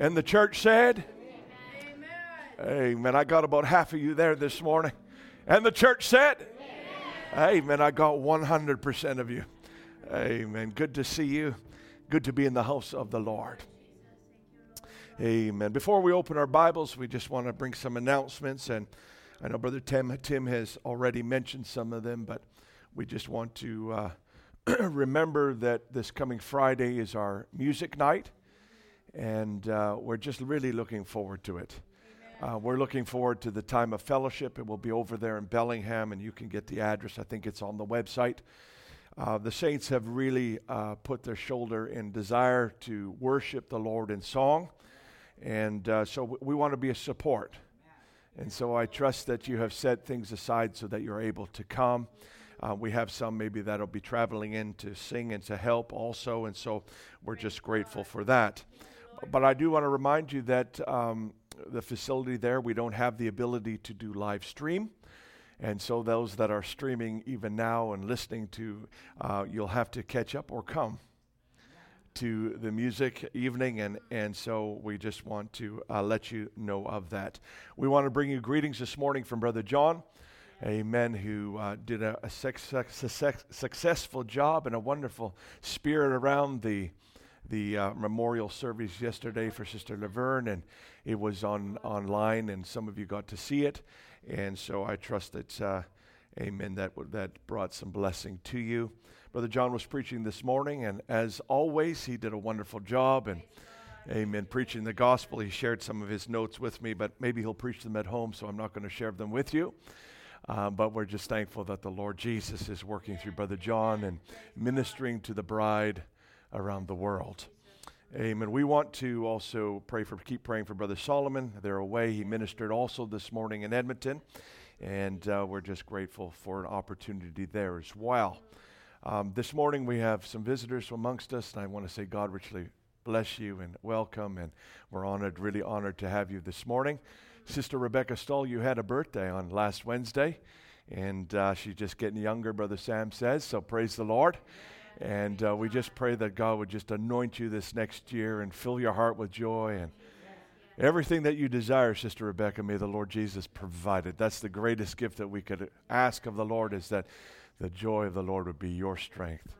And the church said, Amen. Amen. I got about half of you there this morning. And the church said, Amen. Amen. I got 100% of you. Amen. Good to see you. Good to be in the house of the Lord. Amen. Before we open our Bibles, we just want to bring some announcements. And I know Brother Tim, Tim has already mentioned some of them, but we just want to uh, remember that this coming Friday is our music night and uh, we're just really looking forward to it. Uh, we're looking forward to the time of fellowship. It will be over there in Bellingham, and you can get the address. I think it's on the website. Uh, the saints have really uh, put their shoulder in desire to worship the Lord in song, and uh, so w- we want to be a support. And so I trust that you have set things aside so that you're able to come. Uh, we have some maybe that'll be traveling in to sing and to help also, and so we're just grateful for that. But I do want to remind you that um, the facility there, we don't have the ability to do live stream. And so, those that are streaming even now and listening to, uh, you'll have to catch up or come to the music evening. And, and so, we just want to uh, let you know of that. We want to bring you greetings this morning from Brother John. Amen, who uh, did a, a success, successful job and a wonderful spirit around the the uh, memorial service yesterday for Sister Laverne, and it was on online, and some of you got to see it. And so I trust that, uh, Amen, that that brought some blessing to you. Brother John was preaching this morning, and as always, he did a wonderful job. And Amen. Preaching the gospel. He shared some of his notes with me, but maybe he'll preach them at home, so I'm not going to share them with you. Uh, but we're just thankful that the Lord Jesus is working through Brother John and ministering to the bride around the world. Amen. We want to also pray for, keep praying for Brother Solomon. They're away. He ministered also this morning in Edmonton, and uh, we're just grateful for an opportunity there as well. Um, this morning we have some visitors amongst us, and I want to say God richly bless you and welcome, and we're honored, really honored to have you this morning. Sister Rebecca Stoll, you had a birthday on last Wednesday, and uh, she's just getting younger, Brother Sam says, so praise the Lord. And uh, we just pray that God would just anoint you this next year and fill your heart with joy and everything that you desire, Sister Rebecca, may the Lord Jesus provide it. That's the greatest gift that we could ask of the Lord is that the joy of the Lord would be your strength.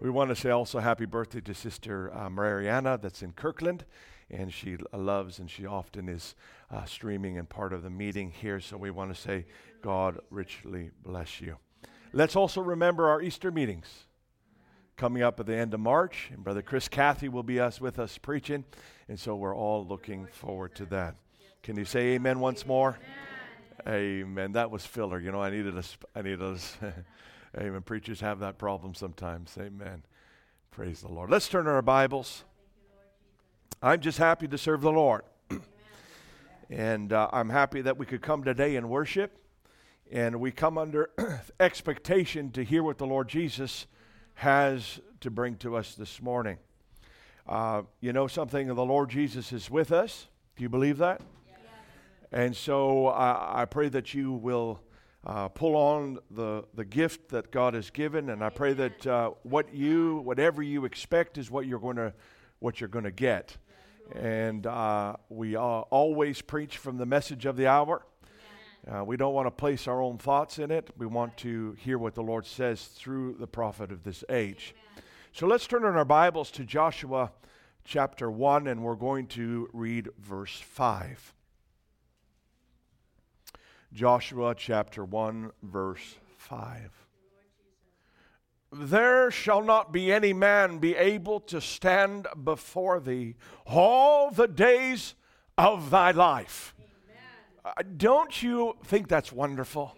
We want to say also happy birthday to Sister uh, Mariana that's in Kirkland. And she loves and she often is uh, streaming and part of the meeting here. So we want to say, God richly bless you. Let's also remember our Easter meetings coming up at the end of March. And Brother Chris Cathy will be us with us preaching. And so we're all looking forward to that. Can you say amen once more? Amen. That was filler. You know, I needed a, I needed a, amen. Preachers have that problem sometimes. Amen. Praise the Lord. Let's turn to our Bibles. I'm just happy to serve the Lord. and uh, I'm happy that we could come today and worship. And we come under expectation to hear what the Lord Jesus has to bring to us this morning. Uh, you know something? The Lord Jesus is with us. Do you believe that? Yes. And so I, I pray that you will uh, pull on the, the gift that God has given, and I pray that uh, what you, whatever you expect, is what you're going to, what you're going to get. And uh, we always preach from the message of the hour. Uh, we don't want to place our own thoughts in it. We want to hear what the Lord says through the prophet of this age. Amen. So let's turn in our Bibles to Joshua chapter 1, and we're going to read verse 5. Joshua chapter 1, verse 5. There shall not be any man be able to stand before thee all the days of thy life. Uh, don't you think that's wonderful?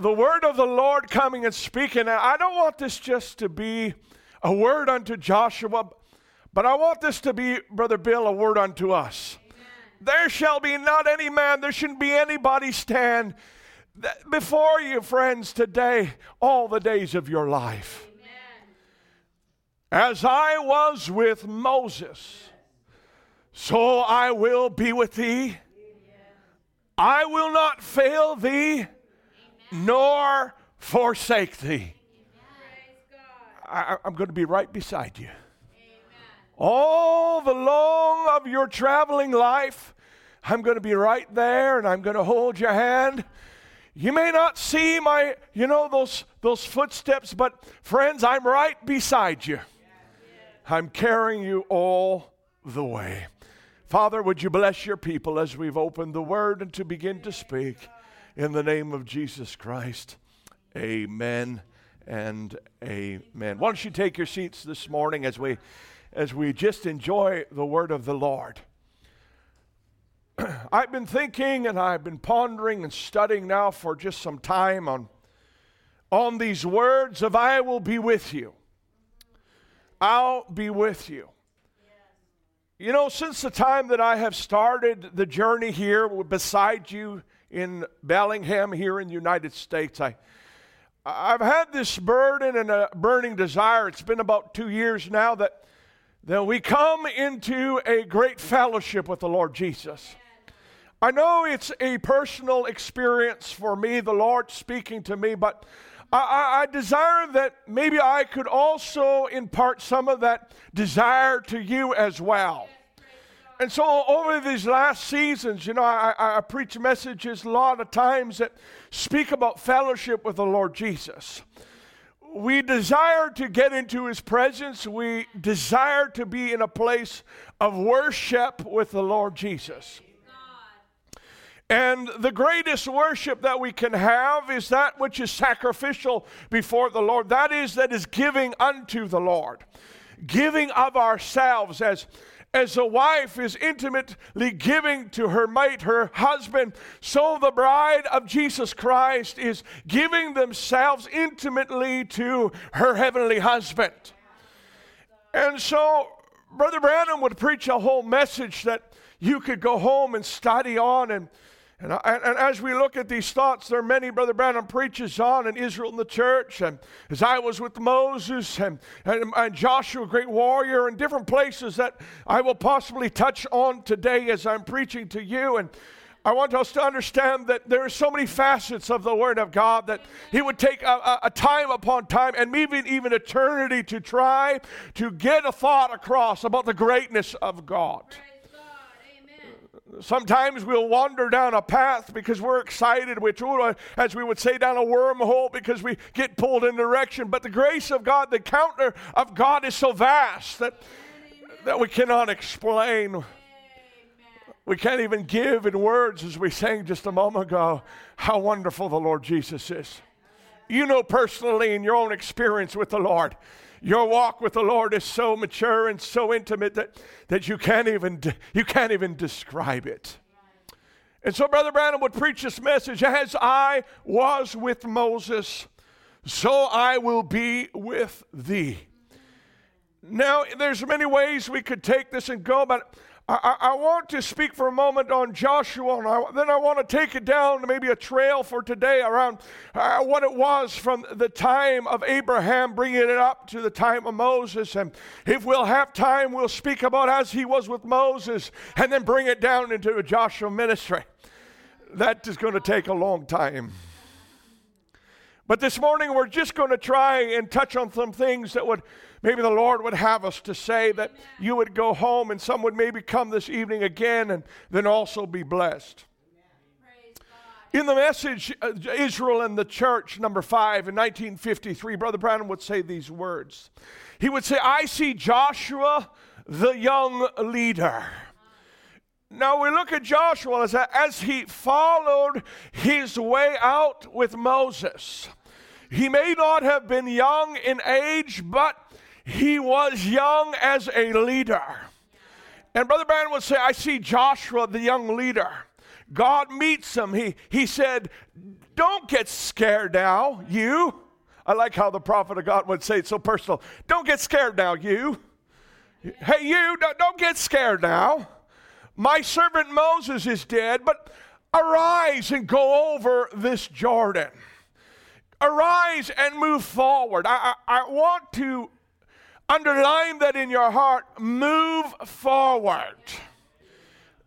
The word of the Lord coming and speaking. I don't want this just to be a word unto Joshua, but I want this to be, Brother Bill, a word unto us. Amen. There shall be not any man, there shouldn't be anybody stand before you, friends, today, all the days of your life. Amen. As I was with Moses so I will be with thee. I will not fail thee, nor forsake thee. I, am going to be right beside you. All the long of your traveling life, I'm going to be right there and I'm going to hold your hand. You may not see my, you know, those, those footsteps, but friends, I'm right beside you. I'm carrying you all the way. Father, would you bless your people as we've opened the word and to begin to speak in the name of Jesus Christ. Amen and amen. Why don't you take your seats this morning as we as we just enjoy the word of the Lord. I've been thinking and I've been pondering and studying now for just some time on on these words of I will be with you. I'll be with you. You know, since the time that I have started the journey here beside you in Bellingham here in the United States, I I've had this burden and a burning desire. It's been about two years now that, that we come into a great fellowship with the Lord Jesus. I know it's a personal experience for me, the Lord speaking to me, but I, I, desire that maybe I could also impart some of that desire to you as well. And so, over these last seasons, you know, I, I preach messages a lot of times that speak about fellowship with the Lord Jesus. We desire to get into His presence. We desire to be in a place of worship with the Lord Jesus. And the greatest worship that we can have is that which is sacrificial before the Lord. That is, that is giving unto the Lord, giving of ourselves as as a wife is intimately giving to her mate, her husband, so the bride of Jesus Christ is giving themselves intimately to her heavenly husband. And so, Brother Branham would preach a whole message that you could go home and study on and and, and, and, as we look at these thoughts, there are many, Brother Branham preaches on in Israel and the church, and as I was with Moses and, and, and Joshua, great warrior, and different places that I will possibly touch on today as I'm preaching to you. And I want us to understand that there are so many facets of the Word of God that He would take a, a, a time upon time and maybe even eternity to try to get a thought across about the greatness of God. Sometimes we'll wander down a path because we're excited. We as we would say, down a wormhole because we get pulled in direction. But the grace of God, the counter of God is so vast that, that we cannot explain. We can't even give in words, as we sang just a moment ago, how wonderful the Lord Jesus is. You know personally in your own experience with the Lord your walk with the Lord is so mature and so intimate that, that you, can't even, you can't even describe it. And so, Brother Branham would preach this message as I was with Moses, so I will be with thee. Now, there's many ways we could take this and go, but I, I, want to speak for a moment on Joshua, and I, then I want to take it down to maybe a trail for today around uh, what it was from the time of Abraham, bringing it up to the time of Moses. And if we'll have time, we'll speak about as he was with Moses, and then bring it down into a Joshua ministry. That is going to take a long time. But this morning, we're just going to try and touch on some things that would maybe the Lord would have us to say that you would go home and some would maybe come this evening again and then also be blessed. In the message, uh, Israel and the Church, number five, in 1953, Brother Branham would say these words. He would say, I see Joshua, the young leader. Now we look at Joshua as, as he followed his way out with Moses. He may not have been young in age, but he was young as a leader. And Brother Branham would say, I see Joshua, the young leader. God meets him. He, he said, Don't get scared now, you. I like how the prophet of God would say it so personal. Don't get scared now, you. Hey, you, don't get scared now. My servant Moses is dead, but arise and go over this Jordan. Arise and move forward. I, I, I want to underline that in your heart. Move forward.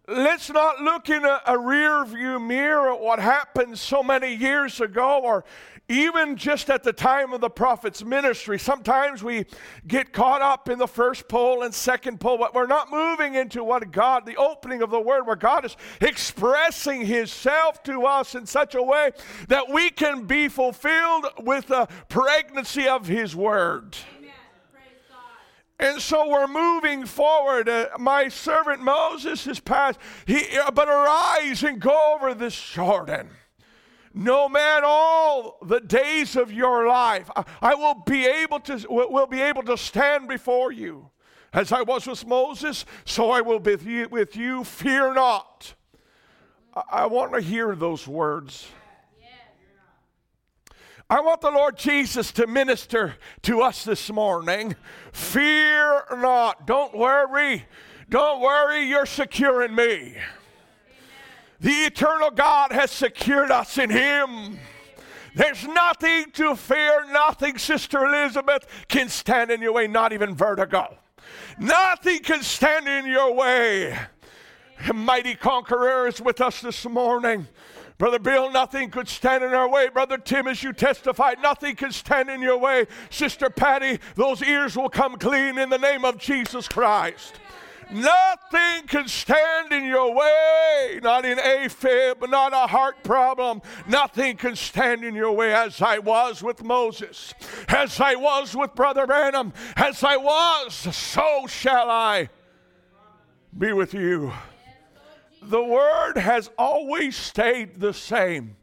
Let's not look in a, a rear view mirror at what happened so many years ago or even just at the time of the prophet's ministry, sometimes we get caught up in the first pull and second pull, but we're not moving into what God, the opening of the word, where God is expressing Himself to us in such a way that we can be fulfilled with the pregnancy of His word. And so we're moving forward. Uh, my servant Moses has passed. He, uh, but arise and go over this Jordan. No man all the days of your life. I, I will be able to will be able to stand before you. As I was with Moses, so I will be with you. Fear not. I, I want to hear those words. I want the Lord Jesus to minister to us this morning. Fear not. Don't worry. Don't worry. You're secure in me. The eternal God has secured us in Him. There's nothing to fear, nothing, Sister Elizabeth, can stand in your way, not even vertigo. Nothing can stand in your way. The mighty conqueror is with us this morning. Brother Bill, nothing could stand in our way. Brother Tim, as you testified, nothing can stand in your way. Sister Patty, those ears will come clean in the name of Jesus Christ. Nothing can stand in your way, not in AFib, but not a heart problem. Nothing can stand in your way as I was with Moses, as I was with Brother Branham, as I was, so shall I be with you the word has always stayed the same.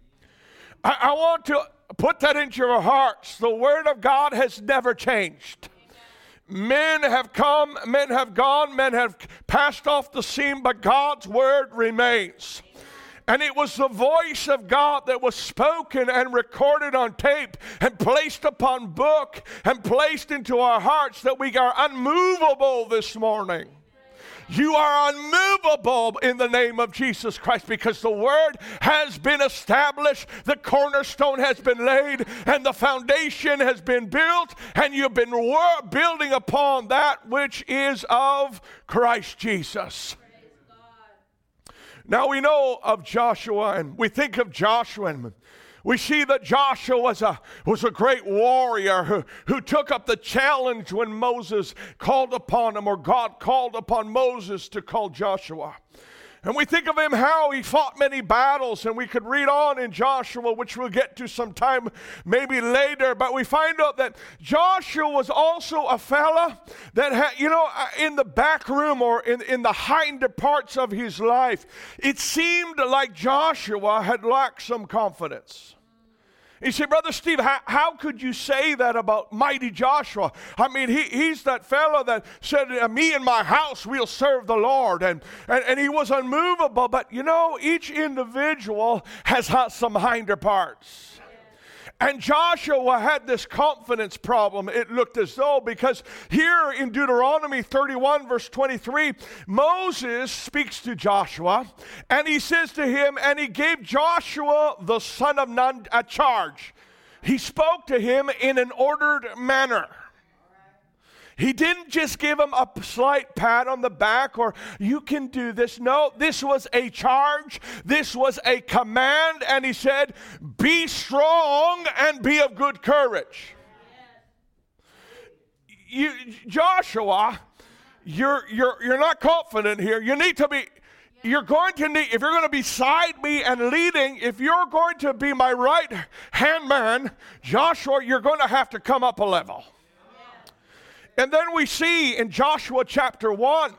I, I, want to put that into your hearts. The word of God has never changed. Men have come, men have gone, men have passed off the scene, but God's word remains. And it was the voice of God that was spoken and recorded on tape and placed upon book and placed into our hearts that we are unmovable this morning. You are unmovable in the name of Jesus Christ because the word has been established, the cornerstone has been laid, and the foundation has been built, and you've been wor- building upon that which is of Christ Jesus. Now we know of Joshua, and we think of Joshua, and we see that Joshua was a, was a great warrior who, who took up the challenge when Moses called upon him, or God called upon Moses to call Joshua. And we think of him how he fought many battles, and we could read on in Joshua, which we'll get to sometime maybe later. But we find out that Joshua was also a fella that had, you know, uh, in the back room or in, in the hinder parts of his life, it seemed like Joshua had lacked some confidence. You say, Brother Steve, how, how could you say that about mighty Joshua? I mean, he, he's that fellow that said, uh, Me and my house, we'll serve the Lord. And, and, and he was unmovable. But you know, each individual has some hinder parts. And Joshua had this confidence problem, it looked as though, because here in Deuteronomy 31, verse 23, Moses speaks to Joshua, and he says to him, And he gave Joshua the son of Nun a charge. He spoke to him in an ordered manner. He didn't just give him a slight pat on the back or you can do this. No, this was a charge, this was a command, and he said, Be strong and be of good courage. You, Joshua, you're, you're, you're not confident here. You need to be you're going to need, if you're going to be beside me and leading, if you're going to be my right hand man, Joshua, you're going to have to come up a level. And then we see in Joshua chapter 1,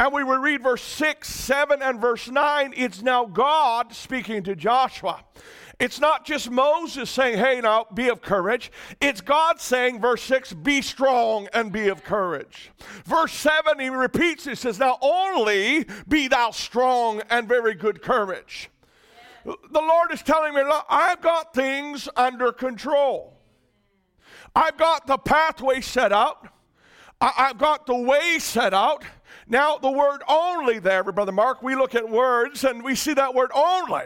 and we will read verse 6, 7, and verse 9, it's now God speaking to Joshua. It's not just Moses saying, hey, now be of courage. It's God saying, verse 6, be strong and be of courage. Verse 7, he repeats, he says, now only be thou strong and very good courage. The Lord is telling me, look, I've got things under control. I've got the pathway set out. I, have got the way set out. Now, the word only there, Brother Mark, we look at words and we see that word only.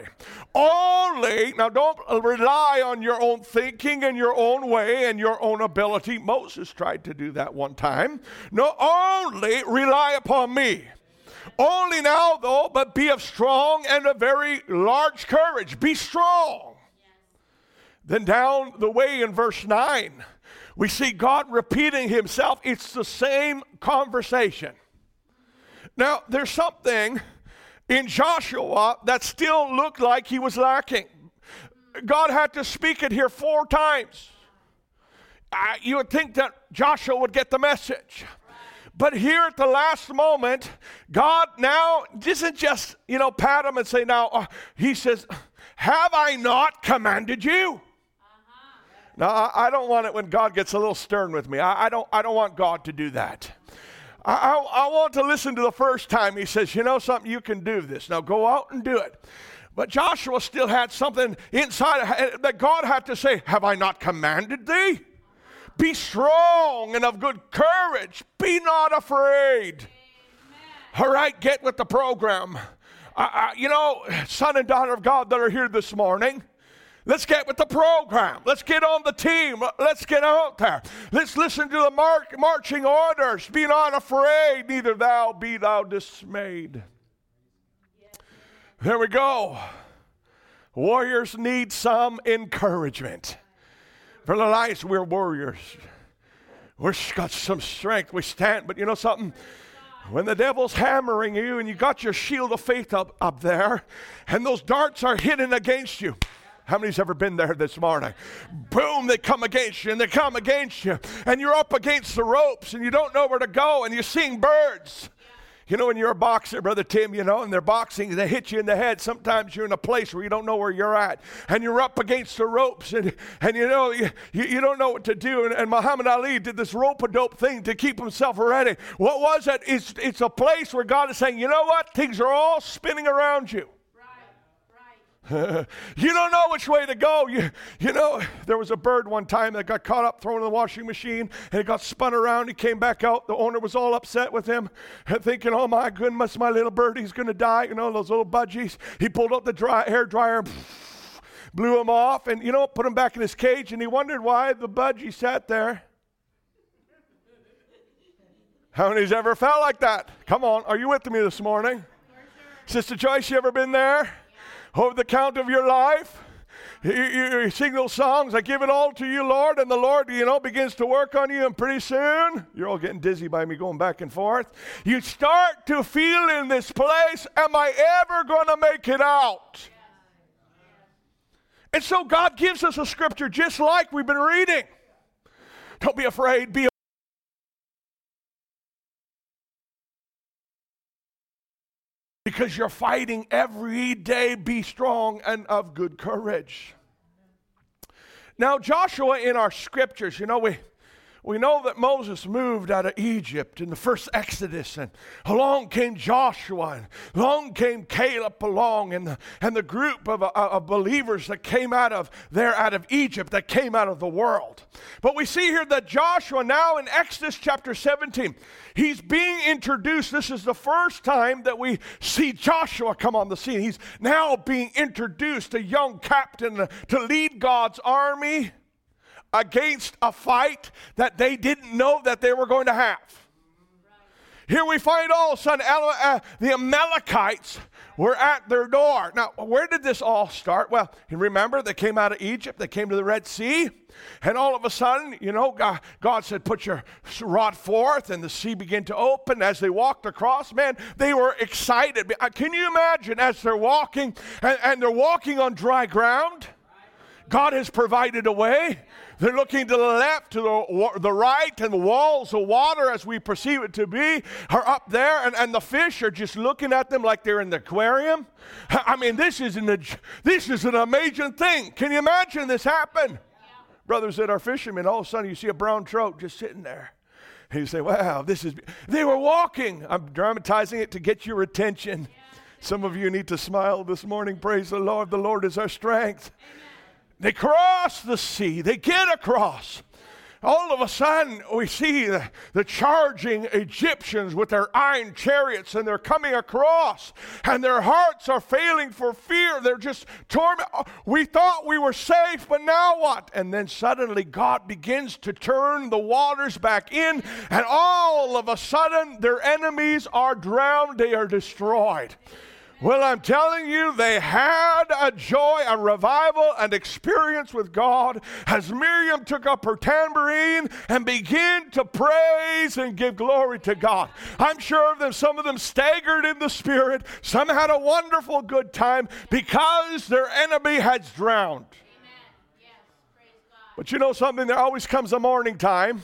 Only, now don't rely on your own thinking and your own way and your own ability. Moses tried to do that one time. No, only rely upon me. Only now, though, but be of strong and a very large courage. Be strong. Then down the way in verse 9, we see God repeating himself. It's the same conversation. Now, there's something in Joshua that still looked like he was lacking. God had to speak it here four times. You would think that Joshua would get the message. But here at the last moment, God now doesn't just, you know, pat him and say, now, uh, he says, Have I not commanded you? Now, I, I, don't want it when God gets a little stern with me. I, I don't, I don't want God to do that. I, I, I want to listen to the first time he says, You know something, you can do this. Now go out and do it. But Joshua still had something inside that God had to say, Have I not commanded thee? Be strong and of good courage. Be not afraid. Amen. All right, get with the program. Uh, uh, you know, son and daughter of God that are here this morning, let's get with the program. Let's get on the team. Let's get out there. Let's listen to the mark, marching orders. Be not afraid, neither thou be thou dismayed. There we go. Warriors need some encouragement. For the lives, we're warriors. We've got some strength. We stand. But you know something? When the devil's hammering you and you got your shield of faith up, up there, and those darts are hitting against you. How many's ever been there this morning? Boom, they come against you and they come against you, and you're up against the ropes and you don't know where to go, and you're seeing birds. You know, when you're a boxer, Brother Tim, you know, and they're boxing, they hit you in the head. Sometimes you're in a place where you don't know where you're at. And you're up against the ropes, and, and you know, you, you don't know what to do. And, and Muhammad Ali did this rope a dope thing to keep himself ready. What was it? It's, it's a place where God is saying, you know what? Things are all spinning around you. you don't know which way to go. You, you know, there was a bird one time that got caught up thrown in the washing machine and it got spun around. He came back out. The owner was all upset with him, thinking, oh my goodness, my little birdie's going to die. You know, those little budgies. He pulled out the dry, hair dryer, blew him off, and, you know, put him back in his cage. And he wondered why the budgie sat there. How many's ever felt like that? Come on, are you with me this morning? Sister Joyce, you ever been there? Over the count of your life. You, you, you, sing those songs, I give it all to you, Lord, and the Lord, you know, begins to work on you, and pretty soon, you're all getting dizzy by me going back and forth. You start to feel in this place, am I ever going to make it out? And so God gives us a scripture just like we've been reading. Don't be afraid, be because you're fighting every day. Be strong and of good courage. Now, Joshua in our scriptures, you know, we, we know that Moses moved out of Egypt in the first Exodus, and along came Joshua, and along came Caleb along, and the, and the group of, uh, of believers that came out of there, out of Egypt, that came out of the world. But we see here that Joshua, now in Exodus chapter 17, he's being introduced. This is the first time that we see Joshua come on the scene. He's now being introduced, a young captain to lead God's army against a fight that they didn't know that they were going to have. Here we find all of a sudden the Amalekites were at their door. Now, where did this all start? Well, you remember they came out of Egypt, they came to the Red Sea, and all of a sudden, you know, God, God said, Put your rod forth, and the sea began to open as they walked across. Man, they were excited. Uh, can you imagine as they're walking and, and they're walking on dry ground? God has provided a way. They're looking to the left, to the, the right, and the walls of water, as we perceive it to be, are up there, and, and the fish are just looking at them like they're in the aquarium. I mean, this is an, this is an amazing thing. Can you imagine this happen? Yeah. Brothers that are fishermen, all of a sudden you see a brown trout just sitting there. And you say, wow, this is. They were walking. I'm dramatizing it to get your attention. Some of you need to smile this morning. Praise the Lord. The Lord is our strength. Amen. They cross the sea, they get across. All of a sudden, we see the, the, charging Egyptians with their iron chariots, and they're coming across, and their hearts are failing for fear. They're just torment. We thought we were safe, but now what? And then suddenly, God begins to turn the waters back in, and all of a sudden, their enemies are drowned, they are destroyed. Well, I'm telling you, they had a joy, a revival, an experience with God as Miriam took up her tambourine and began to praise and give glory to God. I'm sure that some of them staggered in the spirit, some had a wonderful good time because their enemy had drowned. But you know something? There always comes a morning time,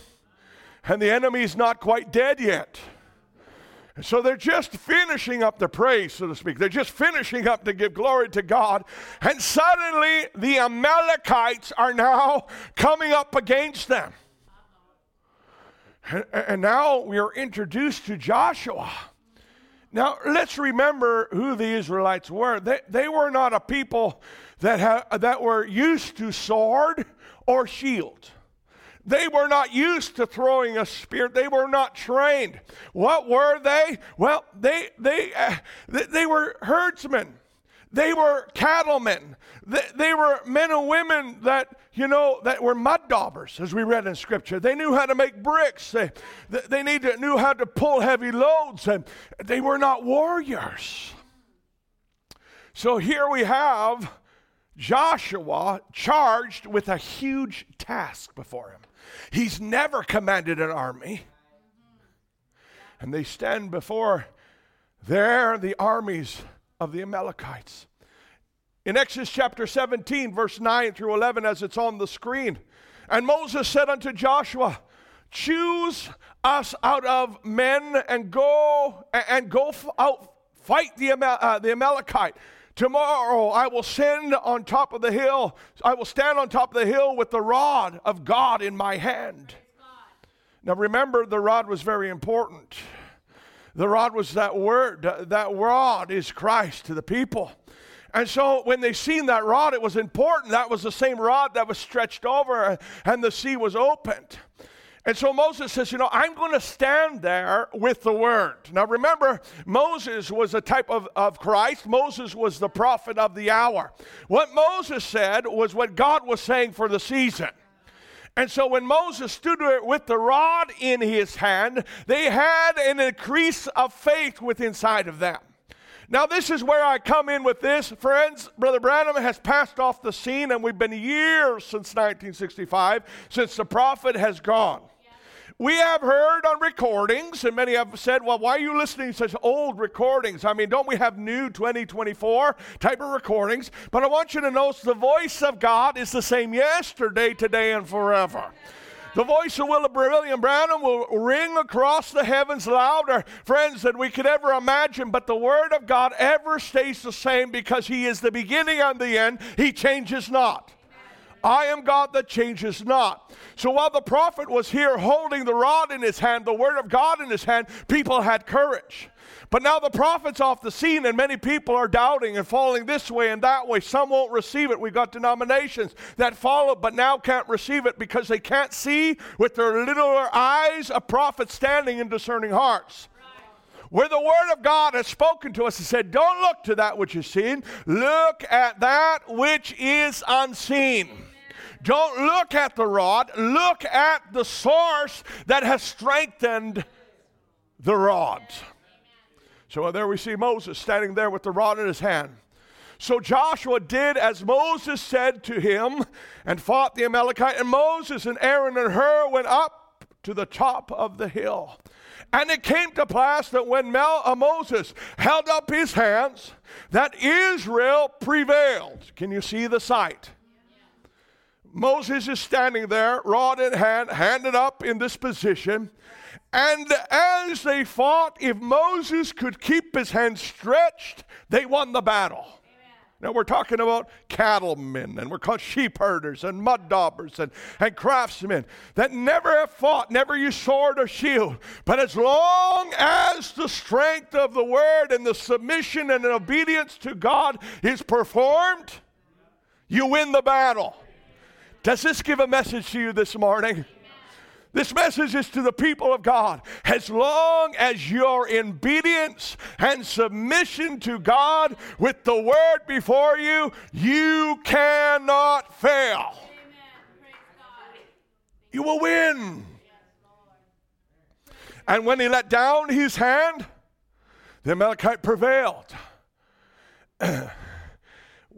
and the enemy's not quite dead yet. So they're just finishing up the praise, so to speak. They're just finishing up to give glory to God. And suddenly the Amalekites are now coming up against them. And, now we are introduced to Joshua. Now, let's remember who the Israelites were. They, they were not a people that, ha- that were used to sword or shield. They were not used to throwing a spear. They were not trained. What were they? Well, they they uh, they, they, were herdsmen. They were cattlemen. They, they were men and women that you know that were mud daubers, as we read in Scripture. They knew how to make bricks. They they needed, knew how to pull heavy loads, and they were not warriors. So here we have Joshua charged with a huge task before him. He's never commanded an army. And they stand before there the armies of the Amalekites. In Exodus chapter 17, verse 9 through 11, as it's on the screen, and Moses said unto Joshua, Choose us out of men and go and go out fight the, uh, the Amalekite. Tomorrow I will send on top of the hill, I will stand on top of the hill with the rod of God in my hand. Now remember, the rod was very important. The rod was that word, that rod is Christ to the people. And so when they seen that rod, it was important. That was the same rod that was stretched over and the sea was opened. And so Moses says, You know, I'm going to stand there with the word. Now remember, Moses was a type of, of Christ. Moses was the prophet of the hour. What Moses said was what God was saying for the season. And so when Moses stood with the rod in his hand, they had an increase of faith within inside of them. Now, this is where I come in with this. Friends, Brother Branham has passed off the scene, and we've been years since 1965 since the prophet has gone. We have heard on recordings, and many have said, well, why are you listening to such old recordings? I mean, don't we have new 2024 type of recordings? But I want you to notice the voice of God is the same yesterday, today, and forever. The voice of Willa William Branham will ring across the heavens louder, friends, than we could ever imagine. But the Word of God ever stays the same because He is the beginning and the end. He changes not. I am God that changes not. So while the prophet was here holding the rod in his hand, the word of God in his hand, people had courage. But now the prophet's off the scene, and many people are doubting and falling this way and that way. Some won't receive it. We've got denominations that follow, but now can't receive it because they can't see with their little eyes a prophet standing in discerning hearts where the Word of God has spoken to us and said, Don't look to that which is seen, look at that which is unseen. Don't look at the rod, look at the source that has strengthened the rod. So there we see Moses standing there with the rod in his hand. So Joshua did as Moses said to him and fought the Amalekite. And Moses and Aaron and Hur went up to the top of the hill. And it came to pass that when Mel, uh, Moses held up his hands, that Israel prevailed. Can you see the sight? Moses is standing there, rod in hand, handed up in this position. And as they fought, if Moses could keep his hand stretched, they won the battle. Now we're talking about cattlemen and we're called sheep herders and mud daubers and, and craftsmen that never have fought, never used sword or shield. But as long as the strength of the word and the submission and obedience to God is performed, you win the battle. Does this give a message to you this morning? This message is to the people of God. As long as your obedience and submission to God with the word before you, you cannot fail. You will win. And when he let down his hand, the Amalekite prevailed.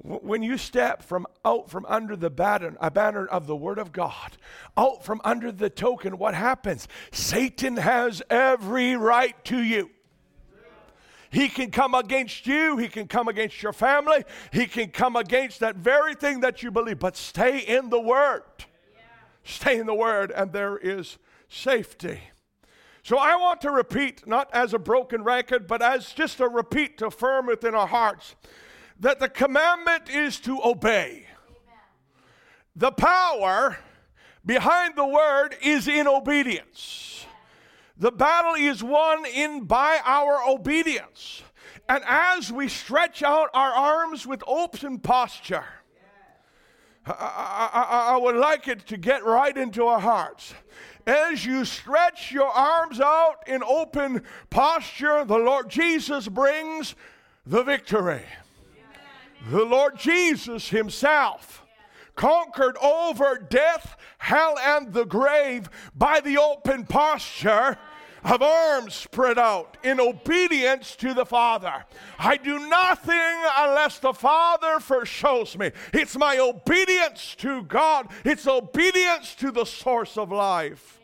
when you step from out from under the banner, a banner of the word of God, out from under the token, what happens? Satan has every right to you. He can come against you. He can come against your family. He can come against that very thing that you believe. But stay in the Word. Yeah. Stay in the Word, and there is safety. So I want to repeat, not as a broken record, but as just a repeat to firm within our hearts, that the commandment is to obey. The power behind the word is in obedience. The battle is won in by our obedience. And as we stretch out our arms with open posture, I, I, I, would like it to get right into our hearts. As you stretch your arms out in open posture, the Lord Jesus brings the victory. The Lord Jesus Himself conquered over death, hell, and the grave by the open posture of arms spread out in obedience to the Father. I do nothing unless the Father first shows me. It's my obedience to God, it's obedience to the source of life.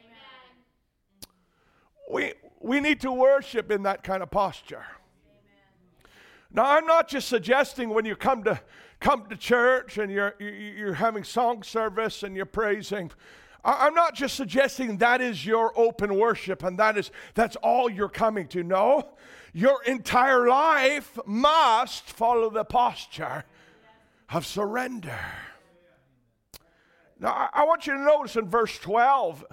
We, we need to worship in that kind of posture. Now, I'm not just suggesting when you come to come to church and you're, you're having song service and you're praising. I'm not just suggesting that is your open worship and that is that's all you're coming to. No. Your entire life must follow the posture of surrender. Now, I want you to notice in verse 12,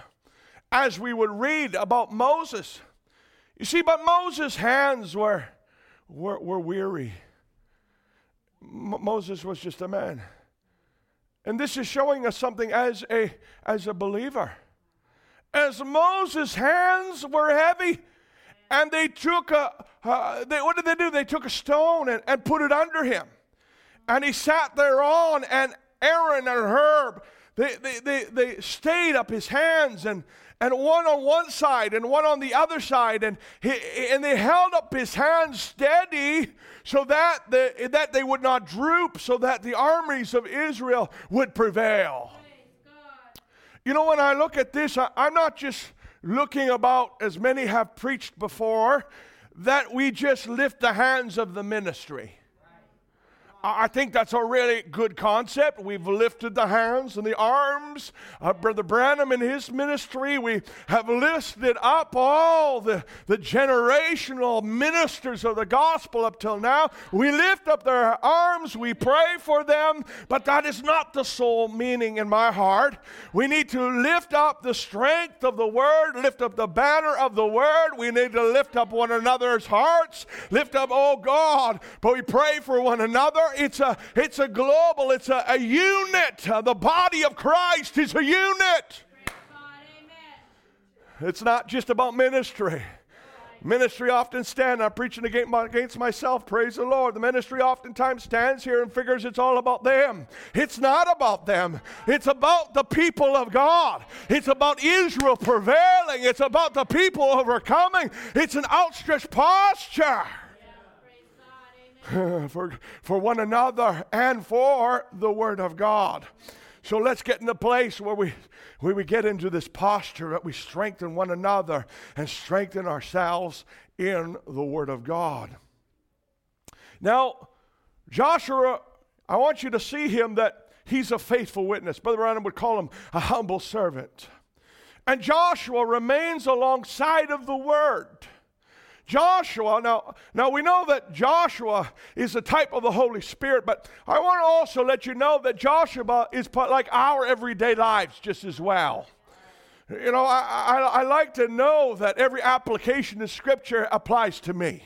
as we would read about Moses, you see, but Moses' hands were, were, were weary. Moses was just a man. And this is showing us something as a, as a believer. As Moses' hands were heavy, and they took a, uh, they, what did they do? They took a stone and, and put it under him. And he sat there on, and Aaron and Hur, they, they, they, they stayed up his hands, and, and one on one side and one on the other side, and, he, and they held up his hands steady so that, the, that they would not droop, so that the armies of Israel would prevail. You know, when I look at this, I, I'm not just looking about, as many have preached before, that we just lift the hands of the ministry. I think that's a really good concept. We've lifted the hands and the arms. Uh, Brother Branham in his ministry, we have lifted up all the, the generational ministers of the gospel up till now. We lift up their arms, we pray for them, but that is not the sole meaning in my heart. We need to lift up the strength of the word, lift up the banner of the word. We need to lift up one another's hearts, lift up, oh God, but we pray for one another it's a, it's a global, it's a, a unit. Uh, the body of Christ is a unit. It's not just about ministry. Ministry often stands. I'm preaching against myself. Praise the Lord. The ministry oftentimes stands here and figures it's all about them. It's not about them. It's about the people of God. It's about Israel prevailing. It's about the people overcoming. It's an outstretched posture. for, for one another and for the Word of God. So let's get in the place where we, where we get into this posture that we strengthen one another and strengthen ourselves in the Word of God. Now, Joshua, I want you to see him that he's a faithful witness. Brother Branham would call him a humble servant. And Joshua remains alongside of the Word. Joshua, now, now we know that Joshua is a type of the Holy Spirit, but I want to also let you know that Joshua is like our everyday lives just as well. You know, I, I, I like to know that every application of Scripture applies to me.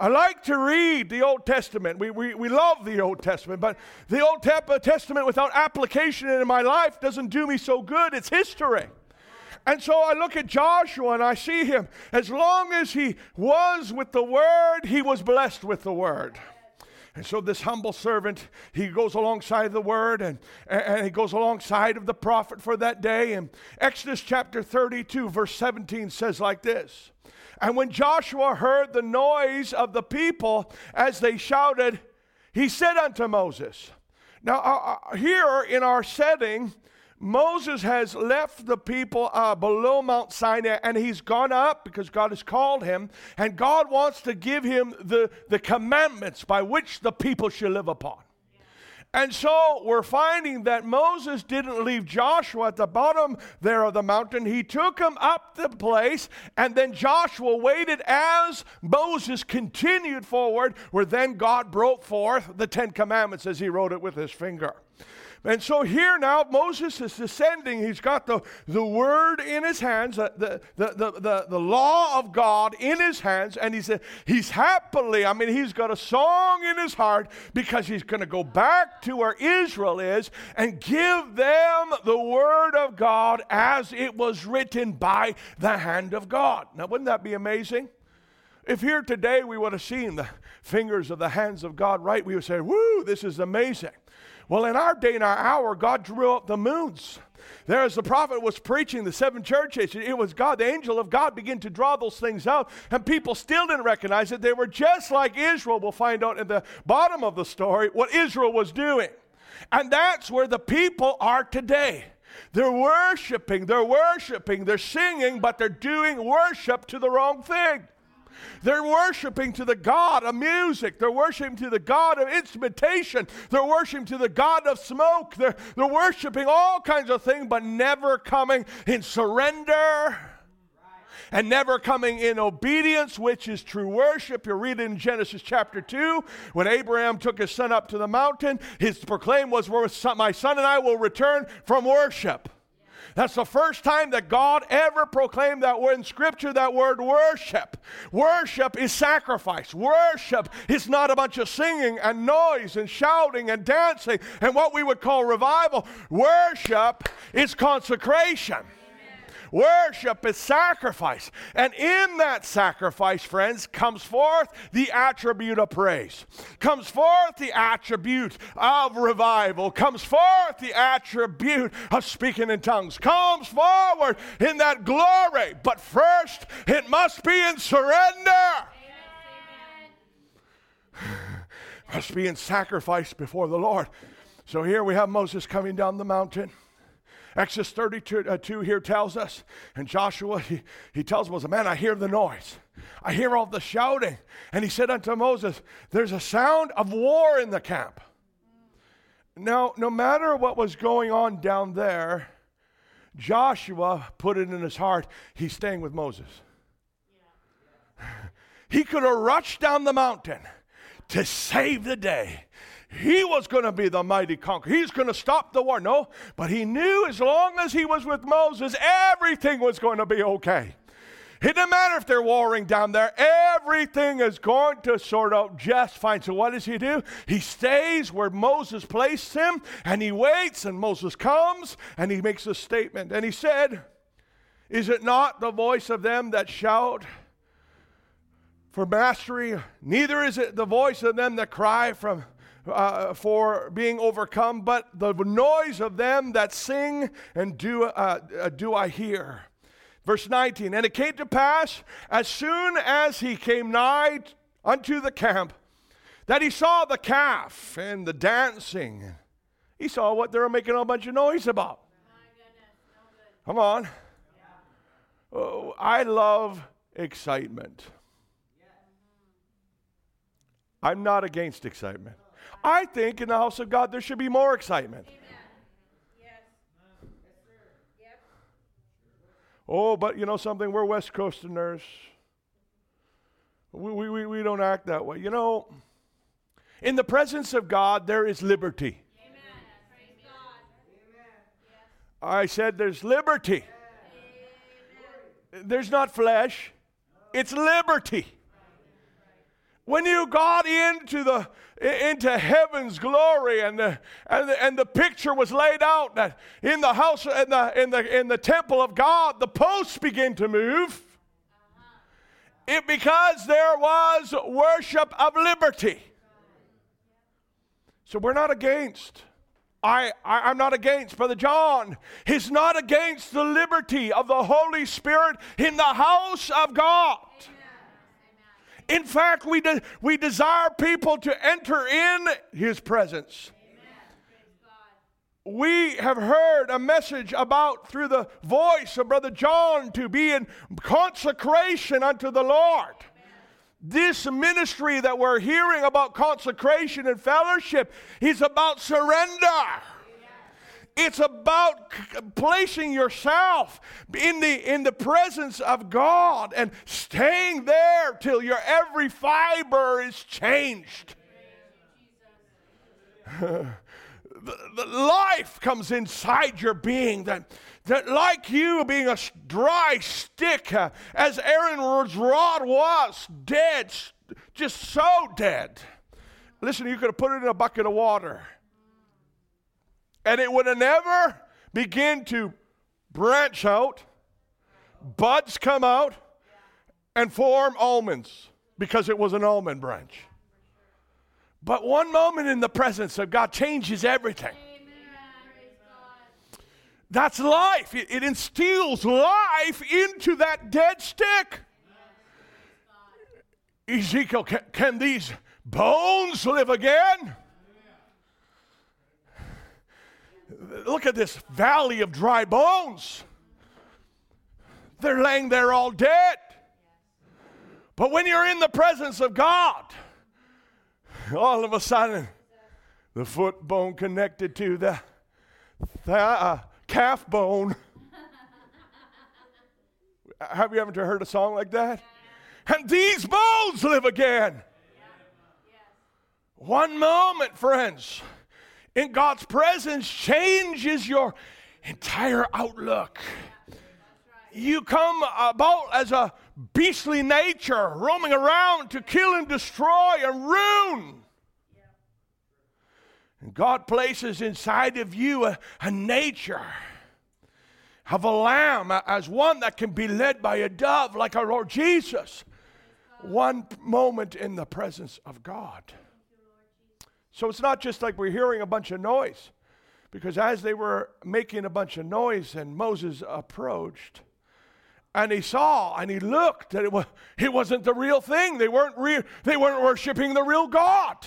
I like to read the Old Testament. We, we, we love the Old Testament, but the Old Testament without application in my life doesn't do me so good. It's history. And so I look at Joshua and I see him. As long as he was with the word, he was blessed with the word. And so this humble servant, he goes alongside the word and, and he goes alongside of the prophet for that day. And Exodus chapter 32, verse 17 says like this And when Joshua heard the noise of the people as they shouted, he said unto Moses, Now, uh, uh, here in our setting, Moses has left the people uh, below Mount Sinai and he's gone up because God has called him, and God wants to give him the, the commandments by which the people should live upon. And so we're finding that Moses didn't leave Joshua at the bottom there of the mountain. He took him up the place, and then Joshua waited as Moses continued forward, where then God broke forth the Ten Commandments as he wrote it with his finger. And so here now, Moses is descending. He's got the, the word in his hands, the, the, the, the, the law of God in his hands, and he's, he's happily, I mean, he's got a song in his heart because he's going to go back to where Israel is and give them the word of God as it was written by the hand of God. Now, wouldn't that be amazing? If here today we would have seen the fingers of the hands of God right, we would say, Woo, this is amazing. Well, in our day and our hour, God drew up the moons. There, as the prophet was preaching the seven churches, it was God, the angel of God, began to draw those things out, and people still didn't recognize it. They were just like Israel. We'll find out at the bottom of the story what Israel was doing. And that's where the people are today. They're worshiping, they're worshiping, they're singing, but they're doing worship to the wrong thing. They're worshiping to the God of music. They're worshiping to the God of instrumentation. They're worshiping to the God of smoke. They're, they're worshiping all kinds of things, but never coming in surrender and never coming in obedience, which is true worship. You read it in Genesis chapter 2, when Abraham took his son up to the mountain, his proclaim was, My son and I will return from worship. That's the first time that God ever proclaimed that word in Scripture, that word worship. Worship is sacrifice. Worship is not a bunch of singing and noise and shouting and dancing and what we would call revival. Worship is consecration. Worship is sacrifice. And in that sacrifice, friends, comes forth the attribute of praise, comes forth the attribute of revival, comes forth the attribute of speaking in tongues, comes forward in that glory. But first, it must be in surrender. must be in sacrifice before the Lord. So here we have Moses coming down the mountain. Exodus 32 uh, here tells us, and Joshua, he, he tells Moses, Man, I hear the noise. I hear all the shouting. And he said unto Moses, There's a sound of war in the camp. Now, no matter what was going on down there, Joshua put it in his heart, he's staying with Moses. Yeah. He could have rushed down the mountain to save the day he was going to be the mighty conqueror. He's going to stop the war. No, but he knew as long as he was with Moses, everything was going to be okay. It doesn't matter if they're warring down there, everything is going to sort out just fine. So, what does he do? He stays where Moses placed him and he waits, and Moses comes and he makes a statement. And he said, Is it not the voice of them that shout for mastery? Neither is it the voice of them that cry from uh, for being overcome, but the noise of them that sing and do, uh, uh, do I hear. Verse 19, and it came to pass as soon as he came nigh unto the camp that he saw the calf and the dancing. He saw what they were making a bunch of noise about. Come on. Oh, I love excitement. I'm not against excitement. I think in the house of God there should be more excitement. Oh, but you know something? We're West Coasterners. We, we, we don't act that way. You know, in the presence of God, there is liberty. amen I said there's liberty. Amen. There's not flesh, it's liberty. When you got into the into heaven's glory and the, and the, and the picture was laid out that in the house in the in the in the temple of God the posts begin to move it because there was worship of liberty so we're not against I, I, am not against Brother John. He's not against the liberty of the Holy Spirit in the house of God. In fact, we, de- we desire people to enter in His presence. We have heard a message about through the voice of Brother John to be in consecration unto the Lord. This ministry that we're hearing about consecration and fellowship is about surrender. It's about placing yourself in the, in the presence of God and staying there till your every fiber is changed. life comes inside your being that, that like you being a dry stick, uh, as Aaron's rod was, dead, just so dead. Listen, you could have put it in a bucket of water and it would have never begin to branch out, buds come out, and form almonds because it was an almond branch. But one moment in the presence of God changes everything. That's life. It, it, instills life into that dead stick. Ezekiel, can, can these bones live again? Look at this valley of dry bones. They're laying there all dead. But when you're in the presence of God, all of a sudden, the foot bone connected to the, the uh, calf bone. Have you ever heard a song like that? And these bones live again. One moment, friends in God's presence changes your entire outlook. You come about as a beastly nature, roaming around to kill and destroy and ruin. And God places inside of you a, a nature of a lamb as one that can be led by a dove, like our Lord Jesus. One moment in the presence of God. So it's not just like we're hearing a bunch of noise, because as they were making a bunch of noise and Moses approached, and he saw and he looked that it, was, it wasn't the real thing. They weren't, re- they weren't worshiping the real God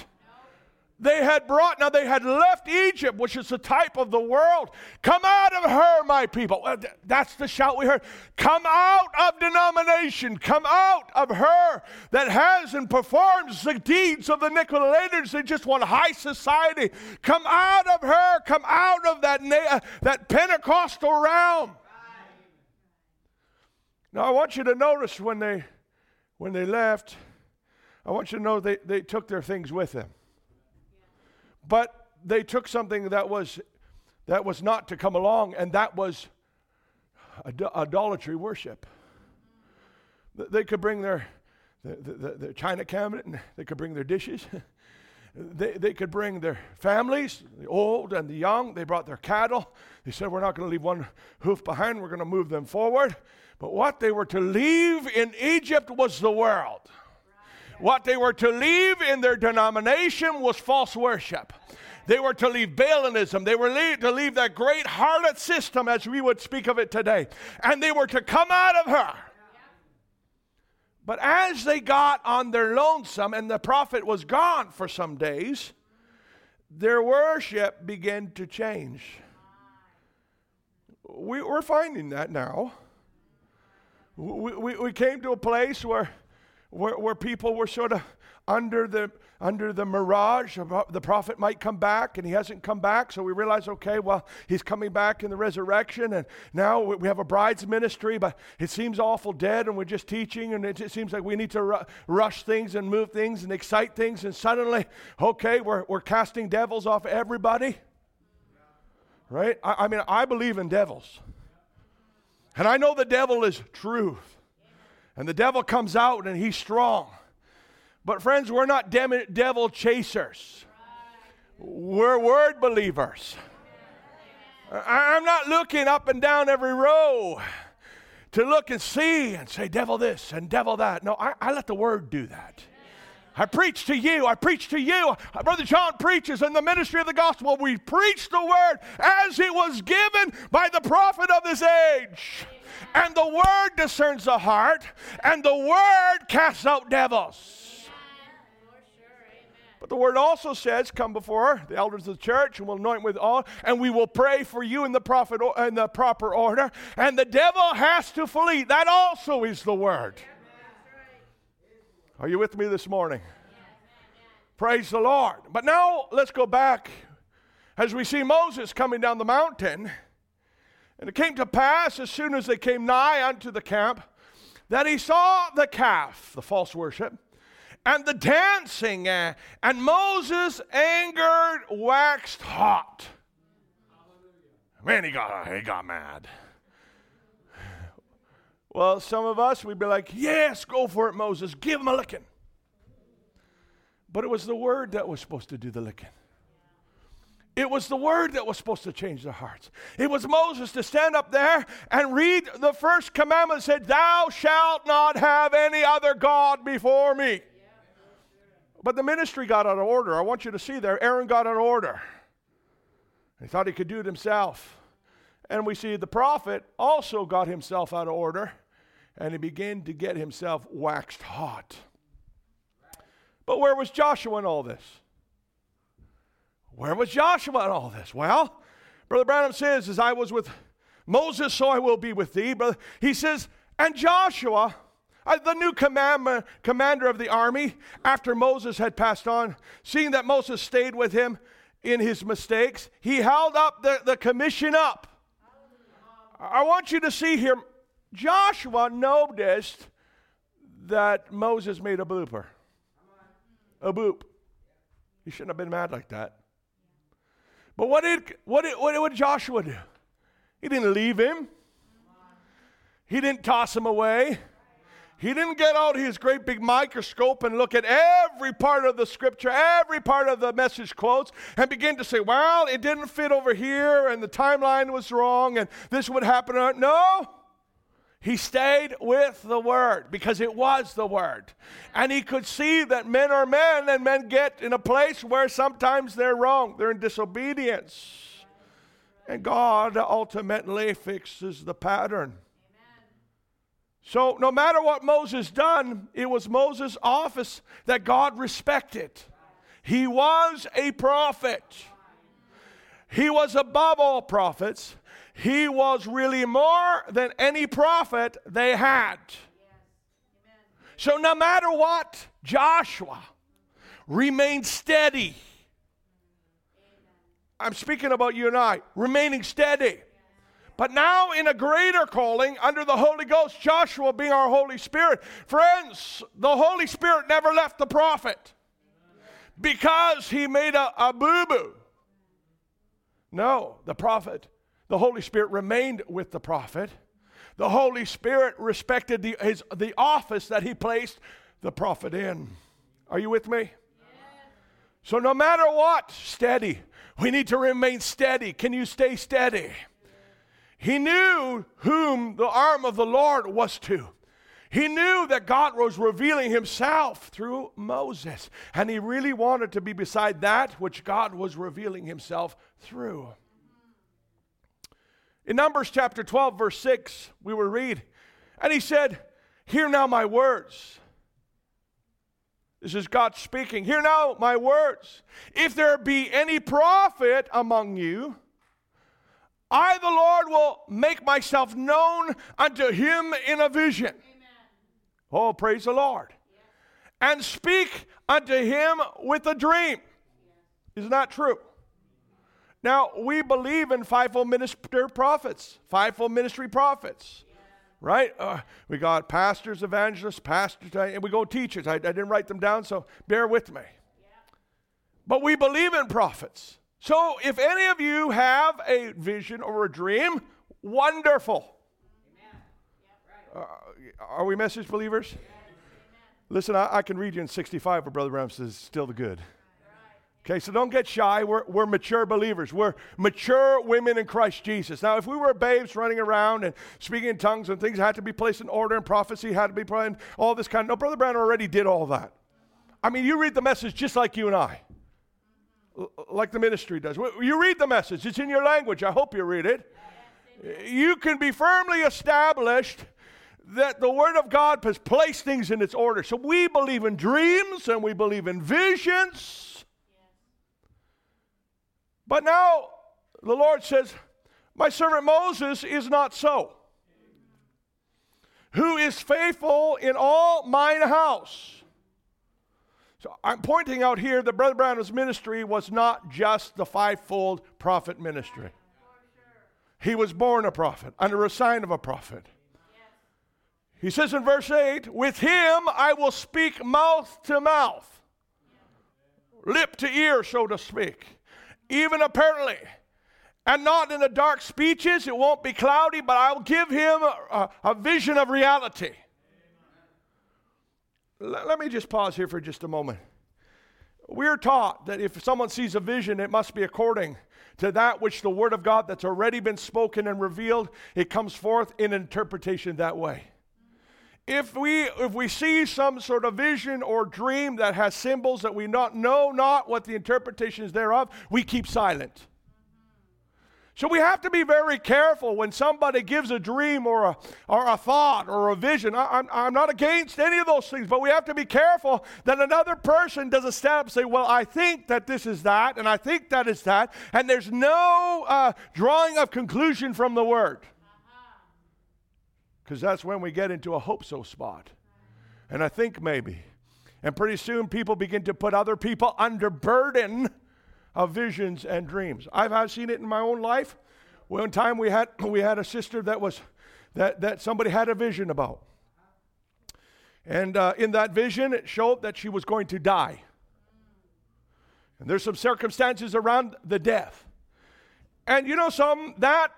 they had brought, now they had left Egypt, which is the type of the world. Come out of her, my people. That's the shout we heard. Come out of denomination. Come out of her that has and performs the deeds of the Nicolaitans. They just want high society. Come out of her. Come out of that, uh, that Pentecostal realm. Now, I want you to notice when they, when they left, I want you to know they, they took their things with them. But they took something that was that was not to come along, and that was idolatry worship. They could bring their the, the, the china cabinet, and they could bring their dishes. they, they could bring their families, the old and the young. They brought their cattle. They said, We're not going to leave one hoof behind, we're going to move them forward. But what they were to leave in Egypt was the world. What they were to leave in their denomination was false worship. They were to leave Baalism. They were to leave that great harlot system, as we would speak of it today. And they were to come out of her. But as they got on their lonesome and the prophet was gone for some days, their worship began to change. We, are finding that now. We, we, we came to a place where where, where people were sort of under the under the mirage of uh, the prophet might come back and he hasn't come back. So we realize okay well he's coming back in the resurrection and now we have a bride's ministry but it seems awful dead and we're just teaching and it seems like we need to ru- rush things and move things and excite things. And suddenly okay we're, we're casting devils off everybody. Right? I, I mean i believe in devils. And i know the devil is truth and the devil comes out and he's strong. But, friends, we're not devil chasers, we're word believers. I'm not looking up and down every row to look and see and say, devil this and devil that. No, I, I let the word do that. I preach to you. I preach to you. Brother John preaches in the ministry of the gospel. We preach the word as it was given by the prophet of this age. And the word discerns the heart, and the word casts out devils. But the word also says, Come before the elders of the church, and we'll anoint with all, and we will pray for you in the, prophet, in the proper order. And the devil has to flee. That also is the word. Are you with me this morning? Praise the Lord. But now let's go back as we see Moses coming down the mountain. And it came to pass, as soon as they came nigh unto the camp, that he saw the calf, the false worship and the dancing. Uh, and Moses, angered, waxed hot. Man, he got, he got mad. Well, some of us, we'd be like, yes, go for it, Moses. Give him a licking. But it was the word that was supposed to do the licking. It was the word that was supposed to change their hearts. It was Moses to stand up there and read the first commandment said, Thou shalt not have any other God before me. But the ministry got out of order. I want you to see there, Aaron got out of order. He thought he could do it himself. And we see the prophet also got himself out of order and he began to get himself waxed hot. But where was Joshua in all this? Where was Joshua in all this? Well, Brother Branham says, As I was with Moses, so I will be with thee. Brother, he says, And Joshua uh, the new commander of the army, after Moses had passed on, seeing that Moses stayed with him in his mistakes, he held up the, the commission up. I want you to see here, Joshua noticed that Moses made a blooper. A boop. He shouldn't have been mad like that. But what did, what did, what did Joshua do? He didn't leave him. He didn't toss him away. He didn't get out his great big microscope and look at every part of the scripture, every part of the message quotes, and begin to say, well, it didn't fit over here, and the timeline was wrong, and this would happen. No. He stayed with the Word because it was the Word. And he could see that men are men, and men get in a place where sometimes they're wrong, they're in disobedience. And God ultimately fixes the pattern. So, no matter what Moses done, it was Moses' office that God respected. He was a prophet. He was above all prophets. He was really more than any prophet they had. So, no matter what, Joshua remained steady. I'm speaking about you and I, remaining steady. But now, in a greater calling under the Holy Ghost, Joshua being our Holy Spirit, friends, the Holy Spirit never left the prophet because he made a, a boo boo. No, the prophet, the Holy Spirit remained with the prophet. The Holy Spirit respected the, his, the office that he placed the prophet in. Are you with me? So, no matter what, steady. We need to remain steady. Can you stay steady? He knew whom the arm of the Lord was to. He knew that God was revealing himself through Moses, and he really wanted to be beside that which God was revealing himself through. In Numbers chapter 12, verse 6, we will read, and he said, Hear now my words. This is God speaking. Hear now my words. If there be any prophet among you, I, the Lord, will make myself known unto him in a vision. Amen. Oh, praise the Lord. Yes. And speak unto him with a dream. Yes. Is not true? Now, we believe in fivefold minister prophets, fivefold ministry prophets. Right? Uh, we got pastors, evangelists, pastors, and we go teachers. I, I, didn't write them down, so bear with me. But we believe in prophets. So, if any of you have a vision or a dream, wonderful. Uh, are we message believers? Listen, I, I, can read you in 65 where Brother Branham says, still the good. Okay, so don't get shy. We're, we're mature believers. We're mature women in Christ Jesus. Now, if we were babes running around and speaking in tongues and things had to be placed in order and prophecy had to be in, all this kind of, no, Brother Branham already did all that. I mean, you read the message just like you and I, like the ministry does. You read the message, it's in your language. I hope you read it. You can be firmly established that the Word of God has placed things in its order. So we believe in dreams and we believe in visions. But now the Lord says, My servant Moses is not so, who is faithful in all mine house. So I'm pointing out here that Brother Branham's ministry was not just the fivefold prophet ministry. He was born a prophet, under a sign of a prophet. He says in verse 8, With him I will speak mouth to mouth, lip to ear, so to speak, even apparently, and not in the dark speeches. It won't be cloudy, but I will give him a, a vision of reality. Let me just pause here for just a moment. We're taught that if someone sees a vision, it must be according to that which the Word of God that's already been spoken and revealed, it comes forth in interpretation that way. If we, if we see some sort of vision or dream that has symbols that we not know not what the interpretation is thereof, we keep silent. So we have to be very careful when somebody gives a dream or a, or a thought or a vision. I, am I'm, I'm not against any of those things, but we have to be careful that another person doesn't stand up and say, Well, I think that this is that, and I think that is that, and there's no uh, drawing of conclusion from the word. Because that's when we get into a hope so spot. And I think maybe. And pretty soon people begin to put other people under burden of visions and dreams. I've, I've seen it in my own life. One time we had, we had a sister that was that, that somebody had a vision about. And uh, in that vision, it showed that she was going to die. And there's some circumstances around the death. And you know, some that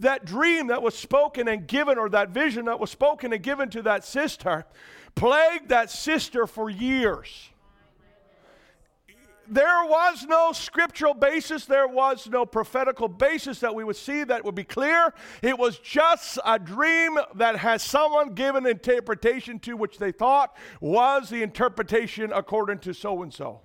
that dream that was spoken and given, or that vision that was spoken and given to that sister, plagued that sister for years there was no scriptural basis, there was no prophetical basis that we would see that would be clear. It was just a dream that has someone given interpretation to which they thought was the interpretation according to so and so.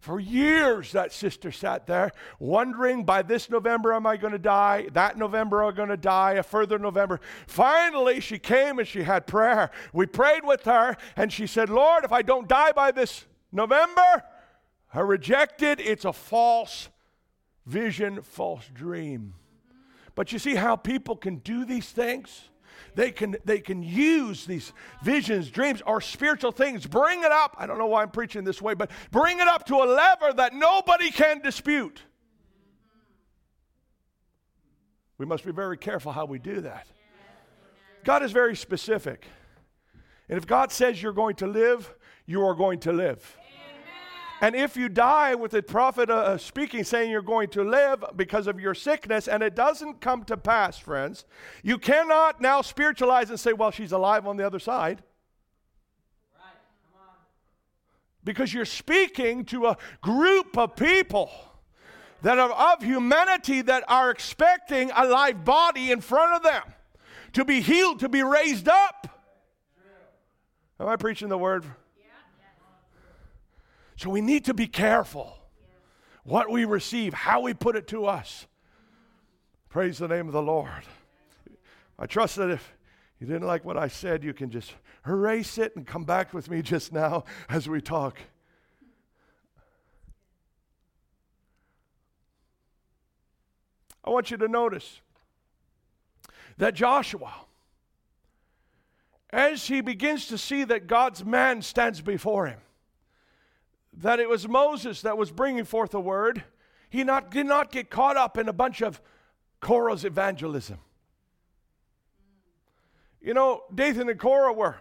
For years, that sister sat there wondering by this November, am I going to die? That November, am I going to die? A further November. Finally, she came and she had prayer. We prayed with her, and she said, Lord, if I don't die by this November, are rejected, it's a false vision, false dream. But you see how people can do these things? They can, they can use these visions, dreams, or spiritual things, bring it up. I don't know why I'm preaching this way, but bring it up to a level that nobody can dispute. We must be very careful how we do that. God is very specific. And if God says you're going to live, you are going to live. And if you die with a prophet uh, uh, speaking, saying you're going to live because of your sickness, and it doesn't come to pass, friends, you cannot now spiritualize and say, well, she's alive on the other side. Because you're speaking to a group of people that are of humanity that are expecting a live body in front of them to be healed, to be raised up. Am I preaching the word? So we need to be careful what we receive, how we put it to us. Praise the name of the Lord. I trust that if you didn't like what I said, you can just erase it and come back with me just now as we talk. I want you to notice that Joshua, as he begins to see that God's man stands before him, that it was Moses that was bringing forth the word, he not, did not get caught up in a bunch of Korah's evangelism. You know, Dathan and Korah were,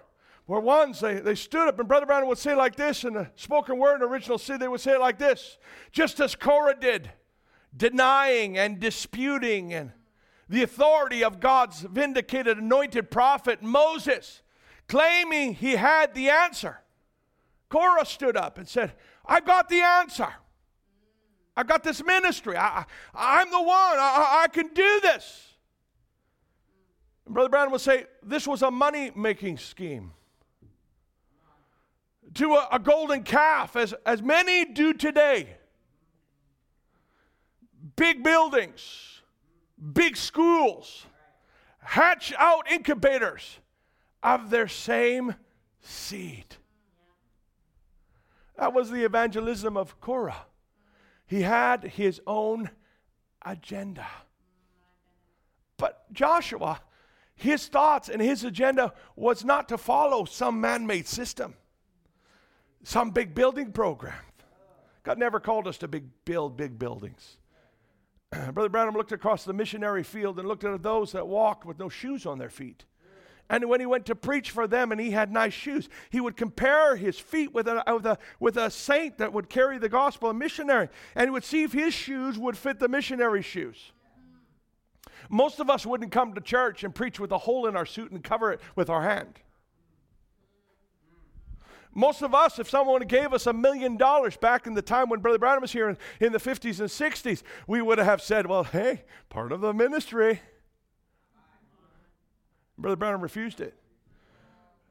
were ones, they, they stood up, and Brother Branham would say like this in the spoken word in the original city, they would say it like this just as Korah did, denying and disputing and the authority of God's vindicated anointed prophet Moses, claiming he had the answer. Korah stood up and said, I've got the answer. I've got this ministry. I, am the one. I, I can do this. And Brother Branham would say, this was a money making scheme. to a, a golden calf, as, as many do today. Big buildings, big schools, hatch out incubators of their same seed. That was the evangelism of Korah. He had his own agenda. But Joshua, his thoughts and his agenda was not to follow some man made system, some big building program. God never called us to big, build big buildings. Brother Branham looked across the missionary field and looked at those that walked with no shoes on their feet. And when he went to preach for them and he had nice shoes, he would compare his feet with a, with a, with a saint that would carry the gospel, a missionary, and he would see if his shoes would fit the missionary's shoes. Most of us wouldn't come to church and preach with a hole in our suit and cover it with our hand. Most of us, if someone gave us a million dollars back in the time when Brother Branham was here in, in the 50s and 60s, we would have said, Well, hey, part of the ministry. Brother Branham refused it.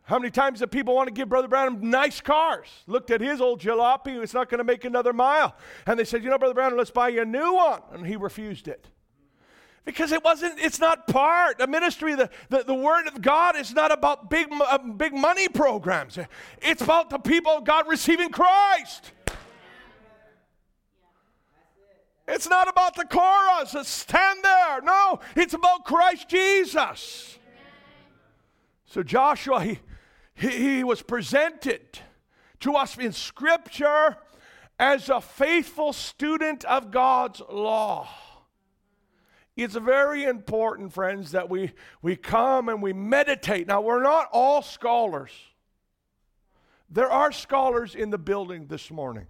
How many times do people want to give Brother Branham nice cars? Looked at his old jalopy, it's not going to make another mile. And they said, You know, Brother Branham, let's buy you a new one. And he refused it. Because it wasn't, it's not part. The ministry, the, the, the word of God is not about big, uh, big money programs. It's about the people of God receiving Christ. It's not about the chorus stand there. No, it's about Christ Jesus. So Joshua, he, he, he was presented to us in Scripture as a faithful student of God's law. It's very important, friends, that we, we come and we meditate. Now, we're not all scholars. There are scholars in the building this morning.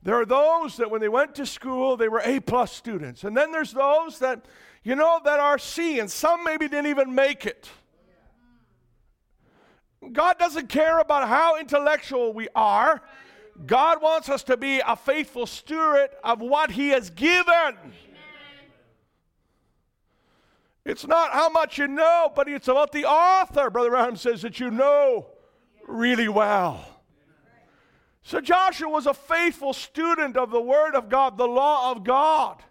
There are those that when they went to school, they were A plus students. And then there's those that, you know, that are C, and some maybe didn't even make it. God doesn't care about how intellectual we are. God wants us to be a faithful steward of what He has given. It's not how much you know, but it's about the author, Brother Adam says, that you know really well. So Joshua was a faithful student of the Word of God, the law of God.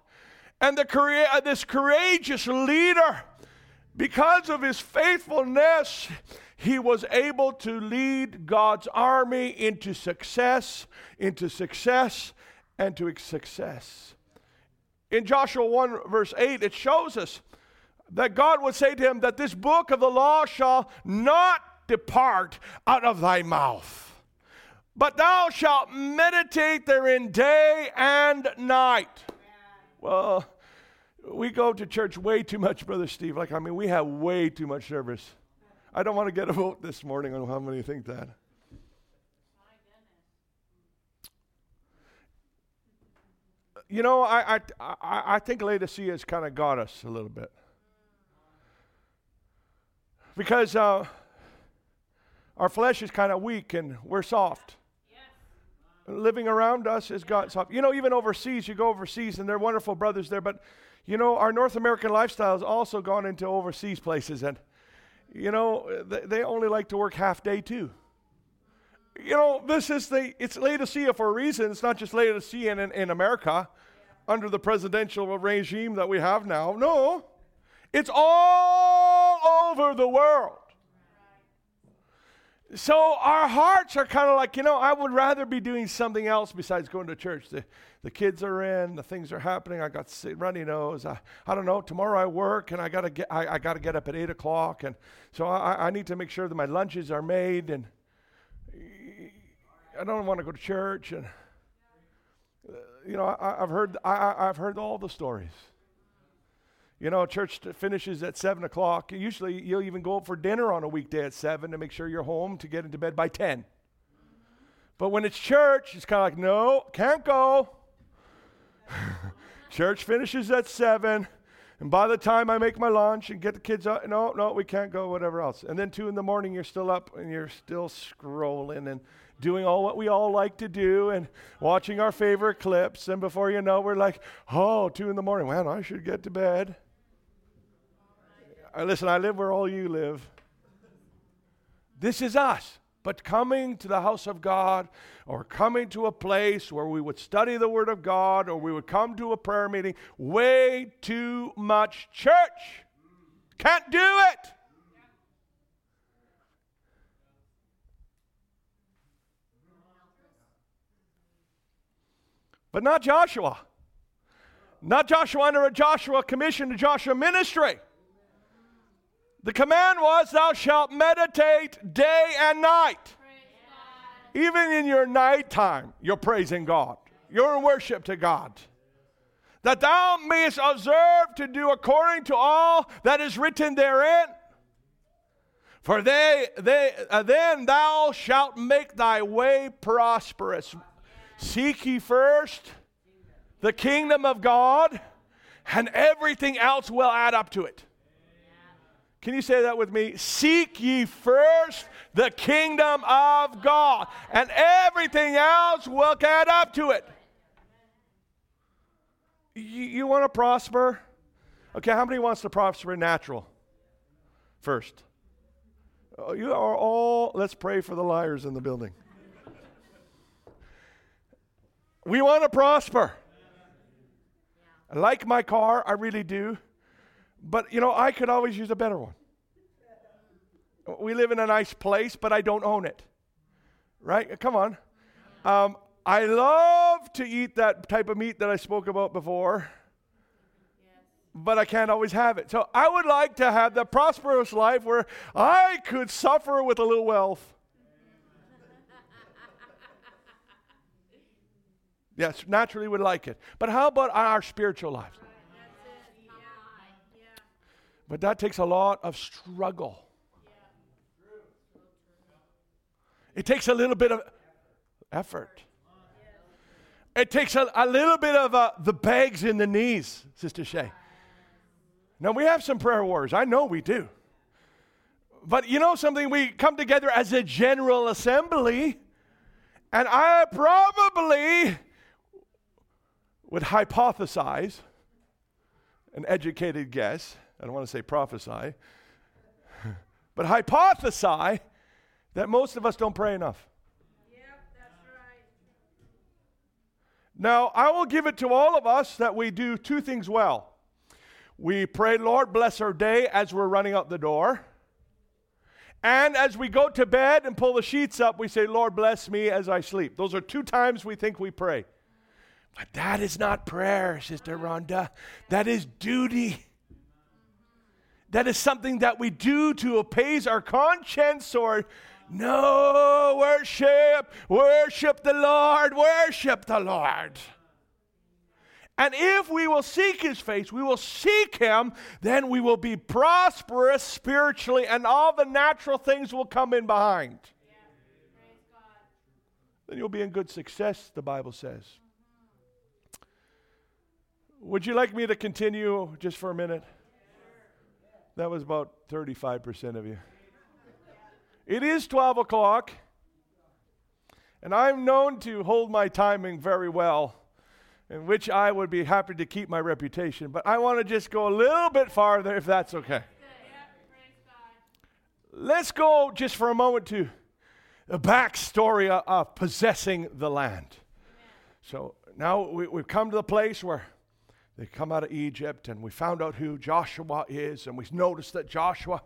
And the, this courageous leader, because of his faithfulness, he was able to lead God's army into success, into success, and to success. In Joshua 1, verse 8, it shows us that God would say to him that this book of the law shall not depart out of thy mouth, but thou shalt meditate therein day and night. Well, we go to church way too much, Brother Steve. Like, I mean, we have way too much service. I don't want to get a vote this morning on how many think that. You know, I, I, I, I think Laodicea has kind of got us a little bit. Because uh, our flesh is kind of weak and we're soft. Living around us is God soft. You know, even overseas, you go overseas and they're wonderful brothers there, but you know, our North American lifestyle has also gone into overseas places and you know, they only like to work half day too. You know, this is the, it's Laodicea for a reason. It's not just Laodicea in, in America under the presidential regime that we have now. No, it's all over the world. So our hearts are kind of like, you know, I would rather be doing something else besides going to church. The, the kids are in, the things are happening. I got runny nose. I, I don't know. Tomorrow I work, and I gotta get I, I gotta get up at eight o'clock, and so I, I need to make sure that my lunches are made, and I don't want to go to church, and you know, I, have heard I, I've heard all the stories. You know, church finishes at 7 o'clock. Usually, you'll even go for dinner on a weekday at 7 to make sure you're home to get into bed by 10. But when it's church, it's kind of like, no, can't go. church finishes at 7. And by the time I make my lunch and get the kids up, no, no, we can't go, whatever else. And then 2 in the morning, you're still up and you're still scrolling and doing all what we all like to do and watching our favorite clips. And before you know, we're like, oh, two in the morning. Man, I should get to bed. Listen, I live where all you live. This is us. But coming to the house of God or coming to a place where we would study the Word of God or we would come to a prayer meeting. Way too much church. Can't do it. But not Joshua. Not Joshua under a Joshua commission, to Joshua ministry. The command was, Thou shalt meditate day and night. Even in your nighttime, you're praising God. You're in worship to God. That thou mayest observe to do according to all that is written therein. For they, they, uh, then thou shalt make thy way prosperous. Seek ye first the kingdom of God, and everything else will add up to it. Can you say that with me? Seek ye first the kingdom of God, and everything else will add up to it. You, you want to prosper? Okay, how many wants to prosper natural? First. Oh, you are all, let's pray for the liars in the building. We want to prosper. I like my car, I really do. But, you know, I could always use a better one. We live in a nice place, but I don't own it. Right? Come on. Um, I love to eat that type of meat that I spoke about before, but I can't always have it. So I would like to have the prosperous life where I could suffer with a little wealth. Yes, naturally would like it. But how about our spiritual lives? But that takes a lot of struggle. It takes a little bit of effort. It takes a, a little bit of uh, the bags in the knees, Sister Shay. Now, we have some prayer warriors. I know we do. But you know something? We come together as a general assembly, and I probably would hypothesize, an educated guess, I don't want to say prophesy, but hypothesize that most of us don't pray enough. Yep, that's right. Now, I will give it to all of us that we do two things well. We pray, Lord, bless our day as we're running out the door. And as we go to bed and pull the sheets up, we say, Lord, bless me as I sleep. Those are two times we think we pray. But that is not prayer, Sister Rhonda. That is duty. That is something that we do to appease our conscience or no, worship, worship the Lord, worship the Lord. And if we will seek his face, we will seek him, then we will be prosperous spiritually, and all the natural things will come in behind. Yeah. Then you'll be in good success, the Bible says. Would you like me to continue just for a minute? That was about 35% of you. It is 12 o'clock, and I'm known to hold my timing very well, in which I would be happy to keep my reputation. But I want to just go a little bit farther, if that's okay. Let's go just for a moment to the backstory of, of possessing the land. So now we, we've come to the place where they come out of Egypt, and we found out who Joshua is, and we noticed that Joshua,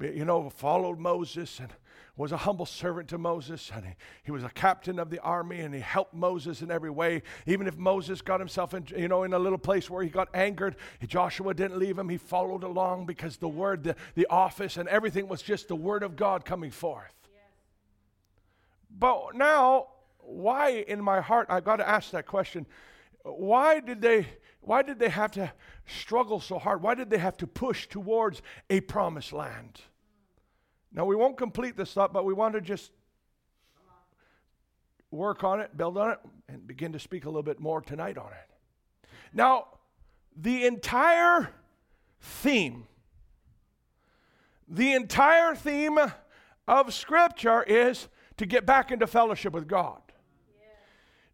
you know, followed Moses and was a humble servant to Moses, and he, he was a captain of the army, and he helped Moses in every way. Even if Moses got himself in, you know, in a little place where he got angered, Joshua didn't leave him. He followed along because the word, the, the office, and everything was just the word of God coming forth. But now, why in my heart, I got to ask that question. Why did they why did they have to struggle so hard? Why did they have to push towards a promised land? Now, we won't complete this thought, but we want to just work on it, build on it, and begin to speak a little bit more tonight on it. Now, the entire theme, the entire theme of Scripture is to get back into fellowship with God,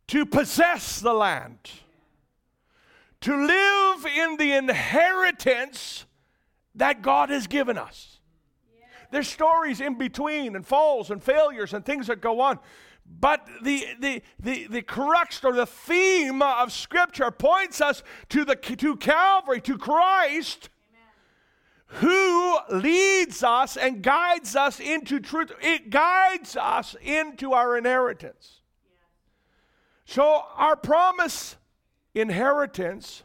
to possess the land to live in the inheritance that God has given us. there's stories in between and falls and failures and things that go on. But the, the, the, the crux or the theme of Scripture points us to, the, to Calvary, to Christ, who leads us and guides us into truth. It guides us into our inheritance. So, our promise inheritance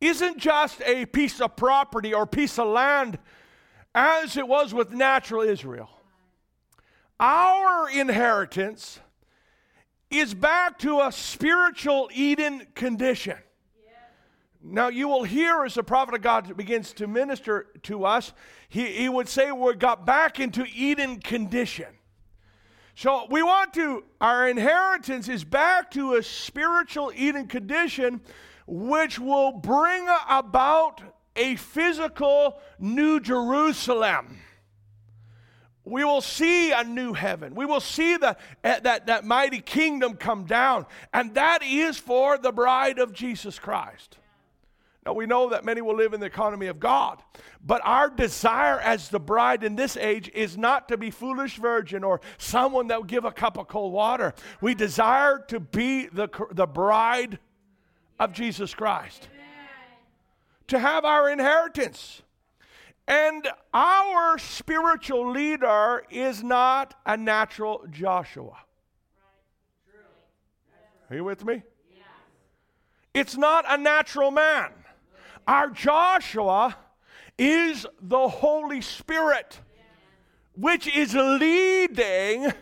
isn't just a piece of property or piece of land as it was with natural Israel. Our inheritance is back to a spiritual Eden condition. Now, you will hear as the prophet of God begins to minister to us, he, he would say we got back into Eden condition. So, we want to, our inheritance is back to a spiritual Eden condition, which will bring about a physical New Jerusalem we will see a new heaven. We will see the, uh, that, that mighty kingdom come down. And that is for the bride of Jesus Christ. Now, we know that many will live in the economy of God, but our desire as the bride in this age is not to be foolish virgin or someone that will give a cup of cold water. We desire to be the, the bride of Jesus Christ, Amen. to have our inheritance. And our spiritual leader is not a natural Joshua. Are you with me? It's not a natural man. Our Joshua is the Holy Spirit, which is leading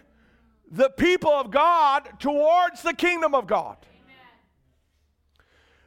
the people of God towards the kingdom of God.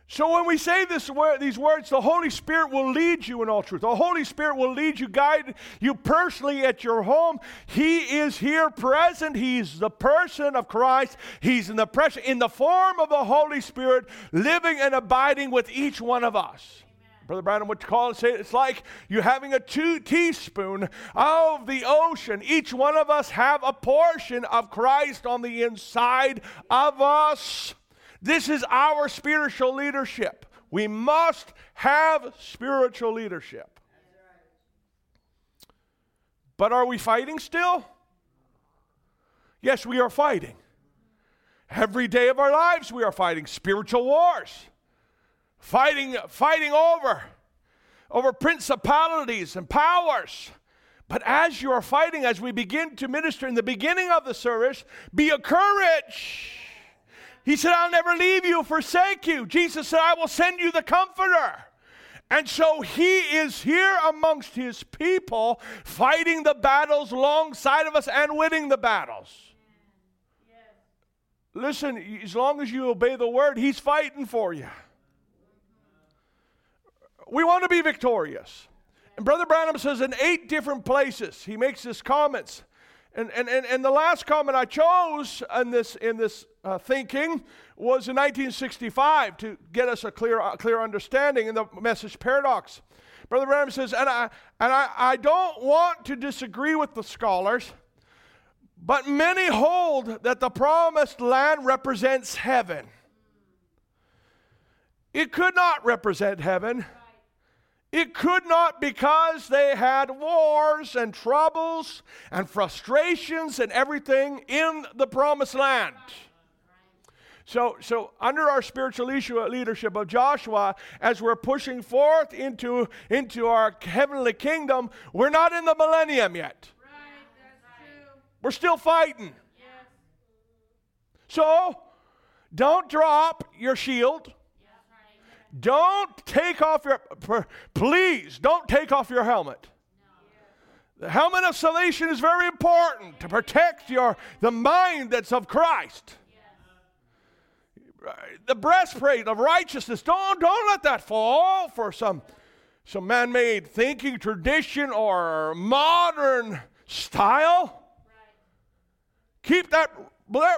So when we say this these words, the Holy Spirit will lead you in all truth. The Holy Spirit will lead you, guide you personally at your home. He is here present. He's the person of Christ. He's in the pressure, in the form of the Holy Spirit, living and abiding with each one of us. Brother Branham would call it, say it's like you having a two teaspoon of the ocean. Each one of us have a portion of Christ on the inside of us. This is our spiritual leadership. We must have spiritual leadership. But are we fighting still? Yes, we are fighting. Every day of our lives, we are fighting spiritual wars, fighting, fighting over, over principalities and powers. But as you are fighting, as we begin to minister in the beginning of the service, be encouraged he said, I'll never leave you, forsake you. Jesus said, I will send you the Comforter. And so he is here amongst his people, fighting the battles alongside of us and winning the battles. Listen, as long as you obey the word, he's fighting for you. We want to be victorious. And Brother Branham says in eight different places, he makes his comments. And, and, and, and the last comment I chose in this, in this uh, thinking was in 1965 to get us a clear, uh, clear understanding in the message paradox. Brother Branham says, and, I, and I, I don't want to disagree with the scholars, but many hold that the promised land represents heaven. It could not represent heaven. It could not because they had wars and troubles and frustrations and everything in the promised land. So, so under our spiritual leadership of Joshua, as we're pushing forth into, into our heavenly kingdom, we're not in the millennium yet. Right, we're still fighting. So, don't drop your shield. Don't take off your, please, don't take off your helmet. The helmet of salvation is very important to protect your, the mind that's of Christ. The breastplate of righteousness, don't, don't let that fall for some, some man made thinking tradition or modern style. Keep that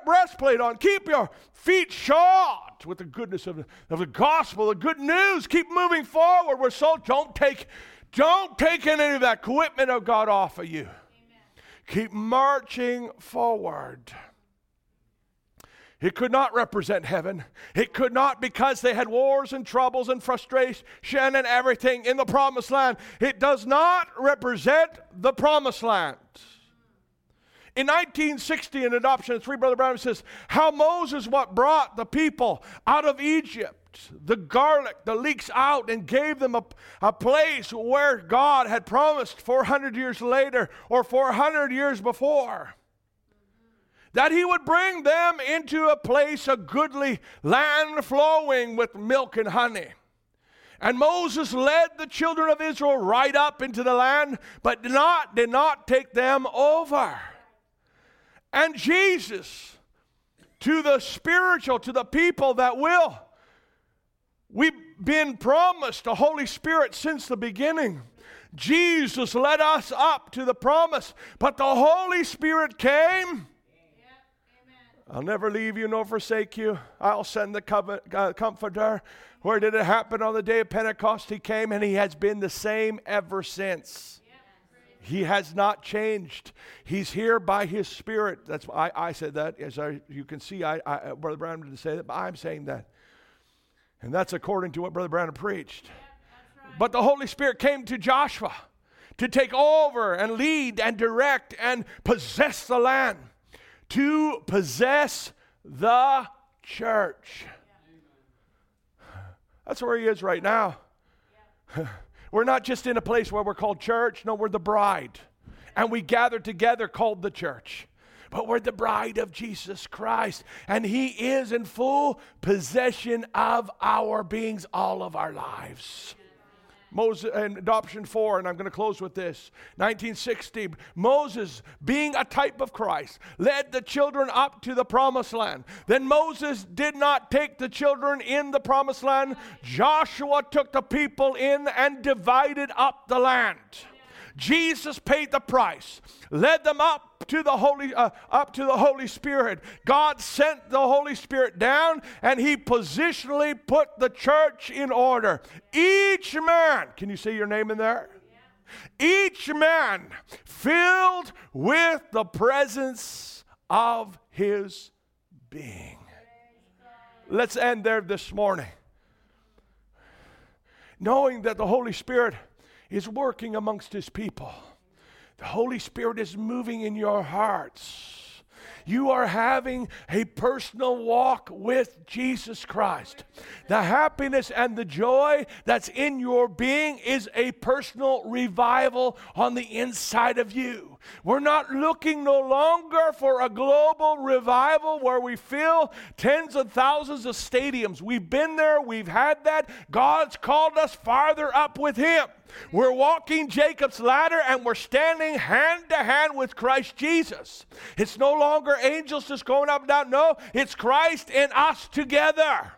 breastplate on. Keep your feet shod with the goodness of the, of the gospel, the good news. Keep moving forward. We're so don't take don't take any of that equipment of God off of you. Amen. Keep marching forward. It could not represent heaven. It could not because they had wars and troubles and frustration and everything in the promised land. It does not represent the promised land. In 1960, in adoption, three brother Branham says, How Moses what brought the people out of Egypt the garlic, the leeks out, and gave them a, a place where God had promised 400 years later or 400 years before. That he would bring them into a place, a goodly land flowing with milk and honey. And Moses led the children of Israel right up into the land, but did not, did not take them over. And Jesus, to the spiritual, to the people that will, we've been promised the Holy Spirit since the beginning. Jesus led us up to the promise, but the Holy Spirit came. I'll never leave you nor forsake you. I'll send the uh, comforter. Where did it happen on the day of Pentecost? He came and he has been the same ever since. He has not changed. He's here by His Spirit. That's why I, I said that. As I, you can see, I, I, Brother Branham didn't say that, but I'm saying that. And that's according to what Brother Branham preached. right. But the Holy Spirit came to Joshua to take over and lead and direct and possess the land, to possess the church. That's where he is right now. We're not just in a place where we're called church, no, we're the bride. And we gather together called the church. But we're the bride of Jesus Christ, and He is in full possession of our beings all of our lives. Moses and adoption four, and I'm going to close with this. 1960, Moses, being a type of Christ, led the children up to the promised land. Then Moses did not take the children in the promised land. Joshua took the people in and divided up the land. Jesus paid the price, led them up to the Holy uh, up to the Holy Spirit. God sent the Holy Spirit down and he positionally put the church in order. Each man, can you say your name in there? Each man filled with the presence of his being. Let's end there this morning. Knowing that the Holy Spirit is working amongst his people. The Holy Spirit is moving in your hearts. You are having a personal walk with Jesus Christ. The happiness and the joy that's in your being is a personal revival on the inside of you. We're not looking no longer for a global revival where we fill tens of thousands of stadiums. We've been there, we've had that. God's called us farther up with Him. We're walking Jacob's ladder and we're standing hand to hand with Christ Jesus. It's no longer angels just going up and down. No, it's Christ and us together. Amen.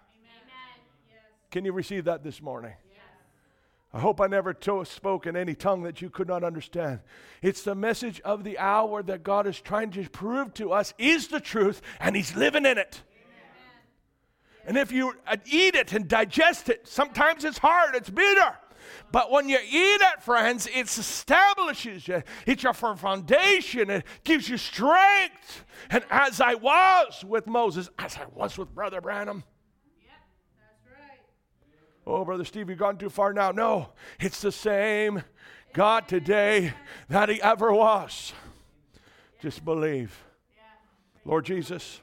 Can you receive that this morning? I hope I never to- spoke in any tongue that you could not understand. It's the message of the hour that God is trying to prove to us is the truth, and He's living in it. Amen. And if you uh, eat it and digest it, sometimes it's hard, it's bitter. But when you eat it, friends, it establishes you. It's your firm foundation. It gives you strength. And as I was with Moses, as I was with Brother Branham, Oh, Brother Steve, you've gone too far now. No, it's the same God today that He ever was. Just believe. Lord Jesus,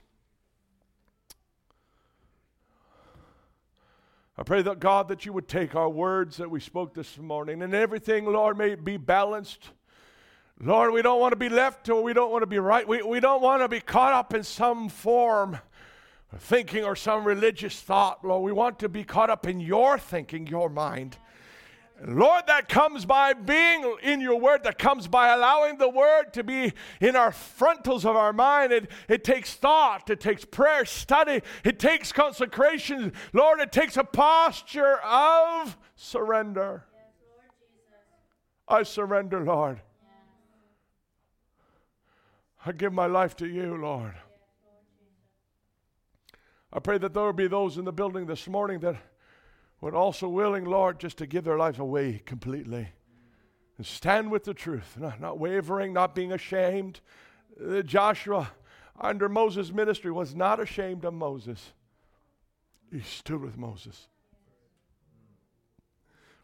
I pray that God that you would take our words that we spoke this morning and everything, Lord, may be balanced. Lord, we don't want to be left or we don't want to be right. We, we don't want to be caught up in some form thinking or some religious thought, Lord. We want to be caught up in your thinking, your mind. Lord, that comes by being in your word, that comes by allowing the word to be in our frontals of our mind. It, it takes thought, it takes prayer, study, it takes consecration. Lord, it takes a posture of surrender. I surrender, Lord. I give my life to you, Lord. I pray that there will be those in the building this morning that would also willing, Lord, just to give their lives away completely and stand with the truth, not, not wavering, not being ashamed. Uh, Joshua, under Moses' ministry was not ashamed of Moses. He stood with Moses.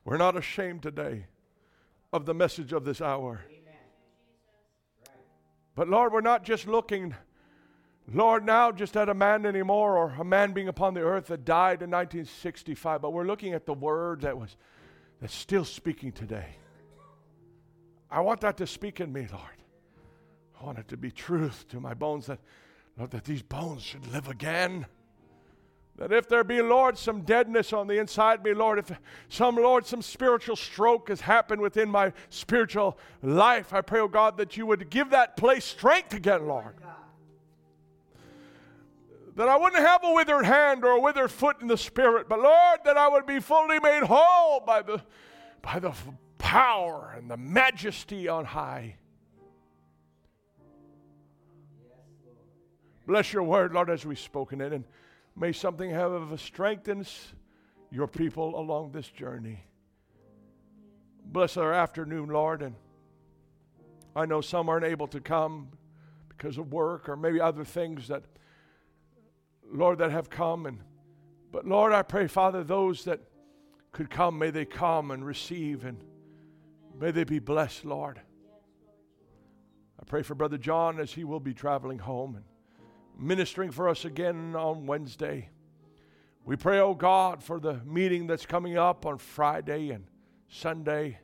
We're not ashamed today of the message of this hour. But Lord, we're not just looking, Lord, now just at a man anymore or a man being upon the earth that died in 1965, but we're looking at the word that was that's still speaking today. I want that to speak in me, Lord. I want it to be truth to my bones that, Lord, that these bones should live again. That if there be, Lord, some deadness on the inside me, Lord, if some, Lord, some spiritual stroke has happened within my spiritual life, I pray, oh God, that you would give that place strength again, Lord. That I wouldn't have a withered hand or a withered foot in the spirit, but Lord, that I would be fully made whole by the, by the power and the majesty on high. Bless your word, Lord, as we've spoken it. And may something have strengthens your people along this journey. Bless our afternoon, Lord. And I know some aren't able to come because of work or maybe other things that, Lord, that have come. And but Lord, I pray, Father, those that could come, may they come and receive and may they be blessed, Lord. I pray for Brother John as he will be traveling home and ministering for us again on Wednesday. We pray, oh God, for the meeting that's coming up on Friday and Sunday.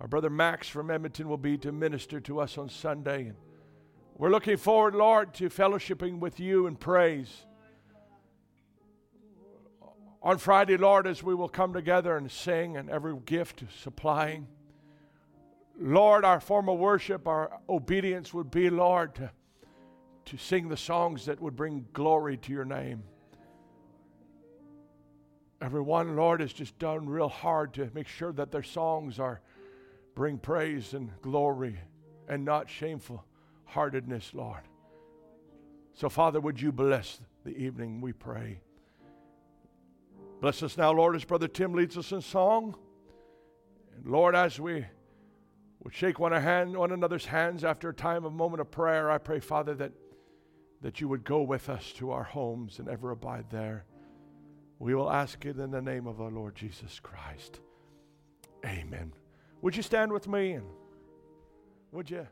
Our brother Max from Edmonton will be to minister to us on Sunday. And we're looking forward, Lord, to fellowshipping with you in praise. On Friday, Lord, as we will come together and sing and every gift supplying. Lord, our form of worship, our obedience would be, Lord, to to sing the songs that would bring glory to your name. Everyone, Lord, has just done real hard to make sure that their songs are bring praise and glory and not shameful heartedness, Lord. So, Father, would you bless the evening, we pray. Bless us now, Lord, as Brother Tim leads us in song. And Lord, as we would shake one, hand, one another's hands after a time of moment of prayer, I pray, Father, that that you would go with us to our homes and ever abide there. We will ask it in the name of our Lord Jesus Christ. Amen. Would you stand with me and would you?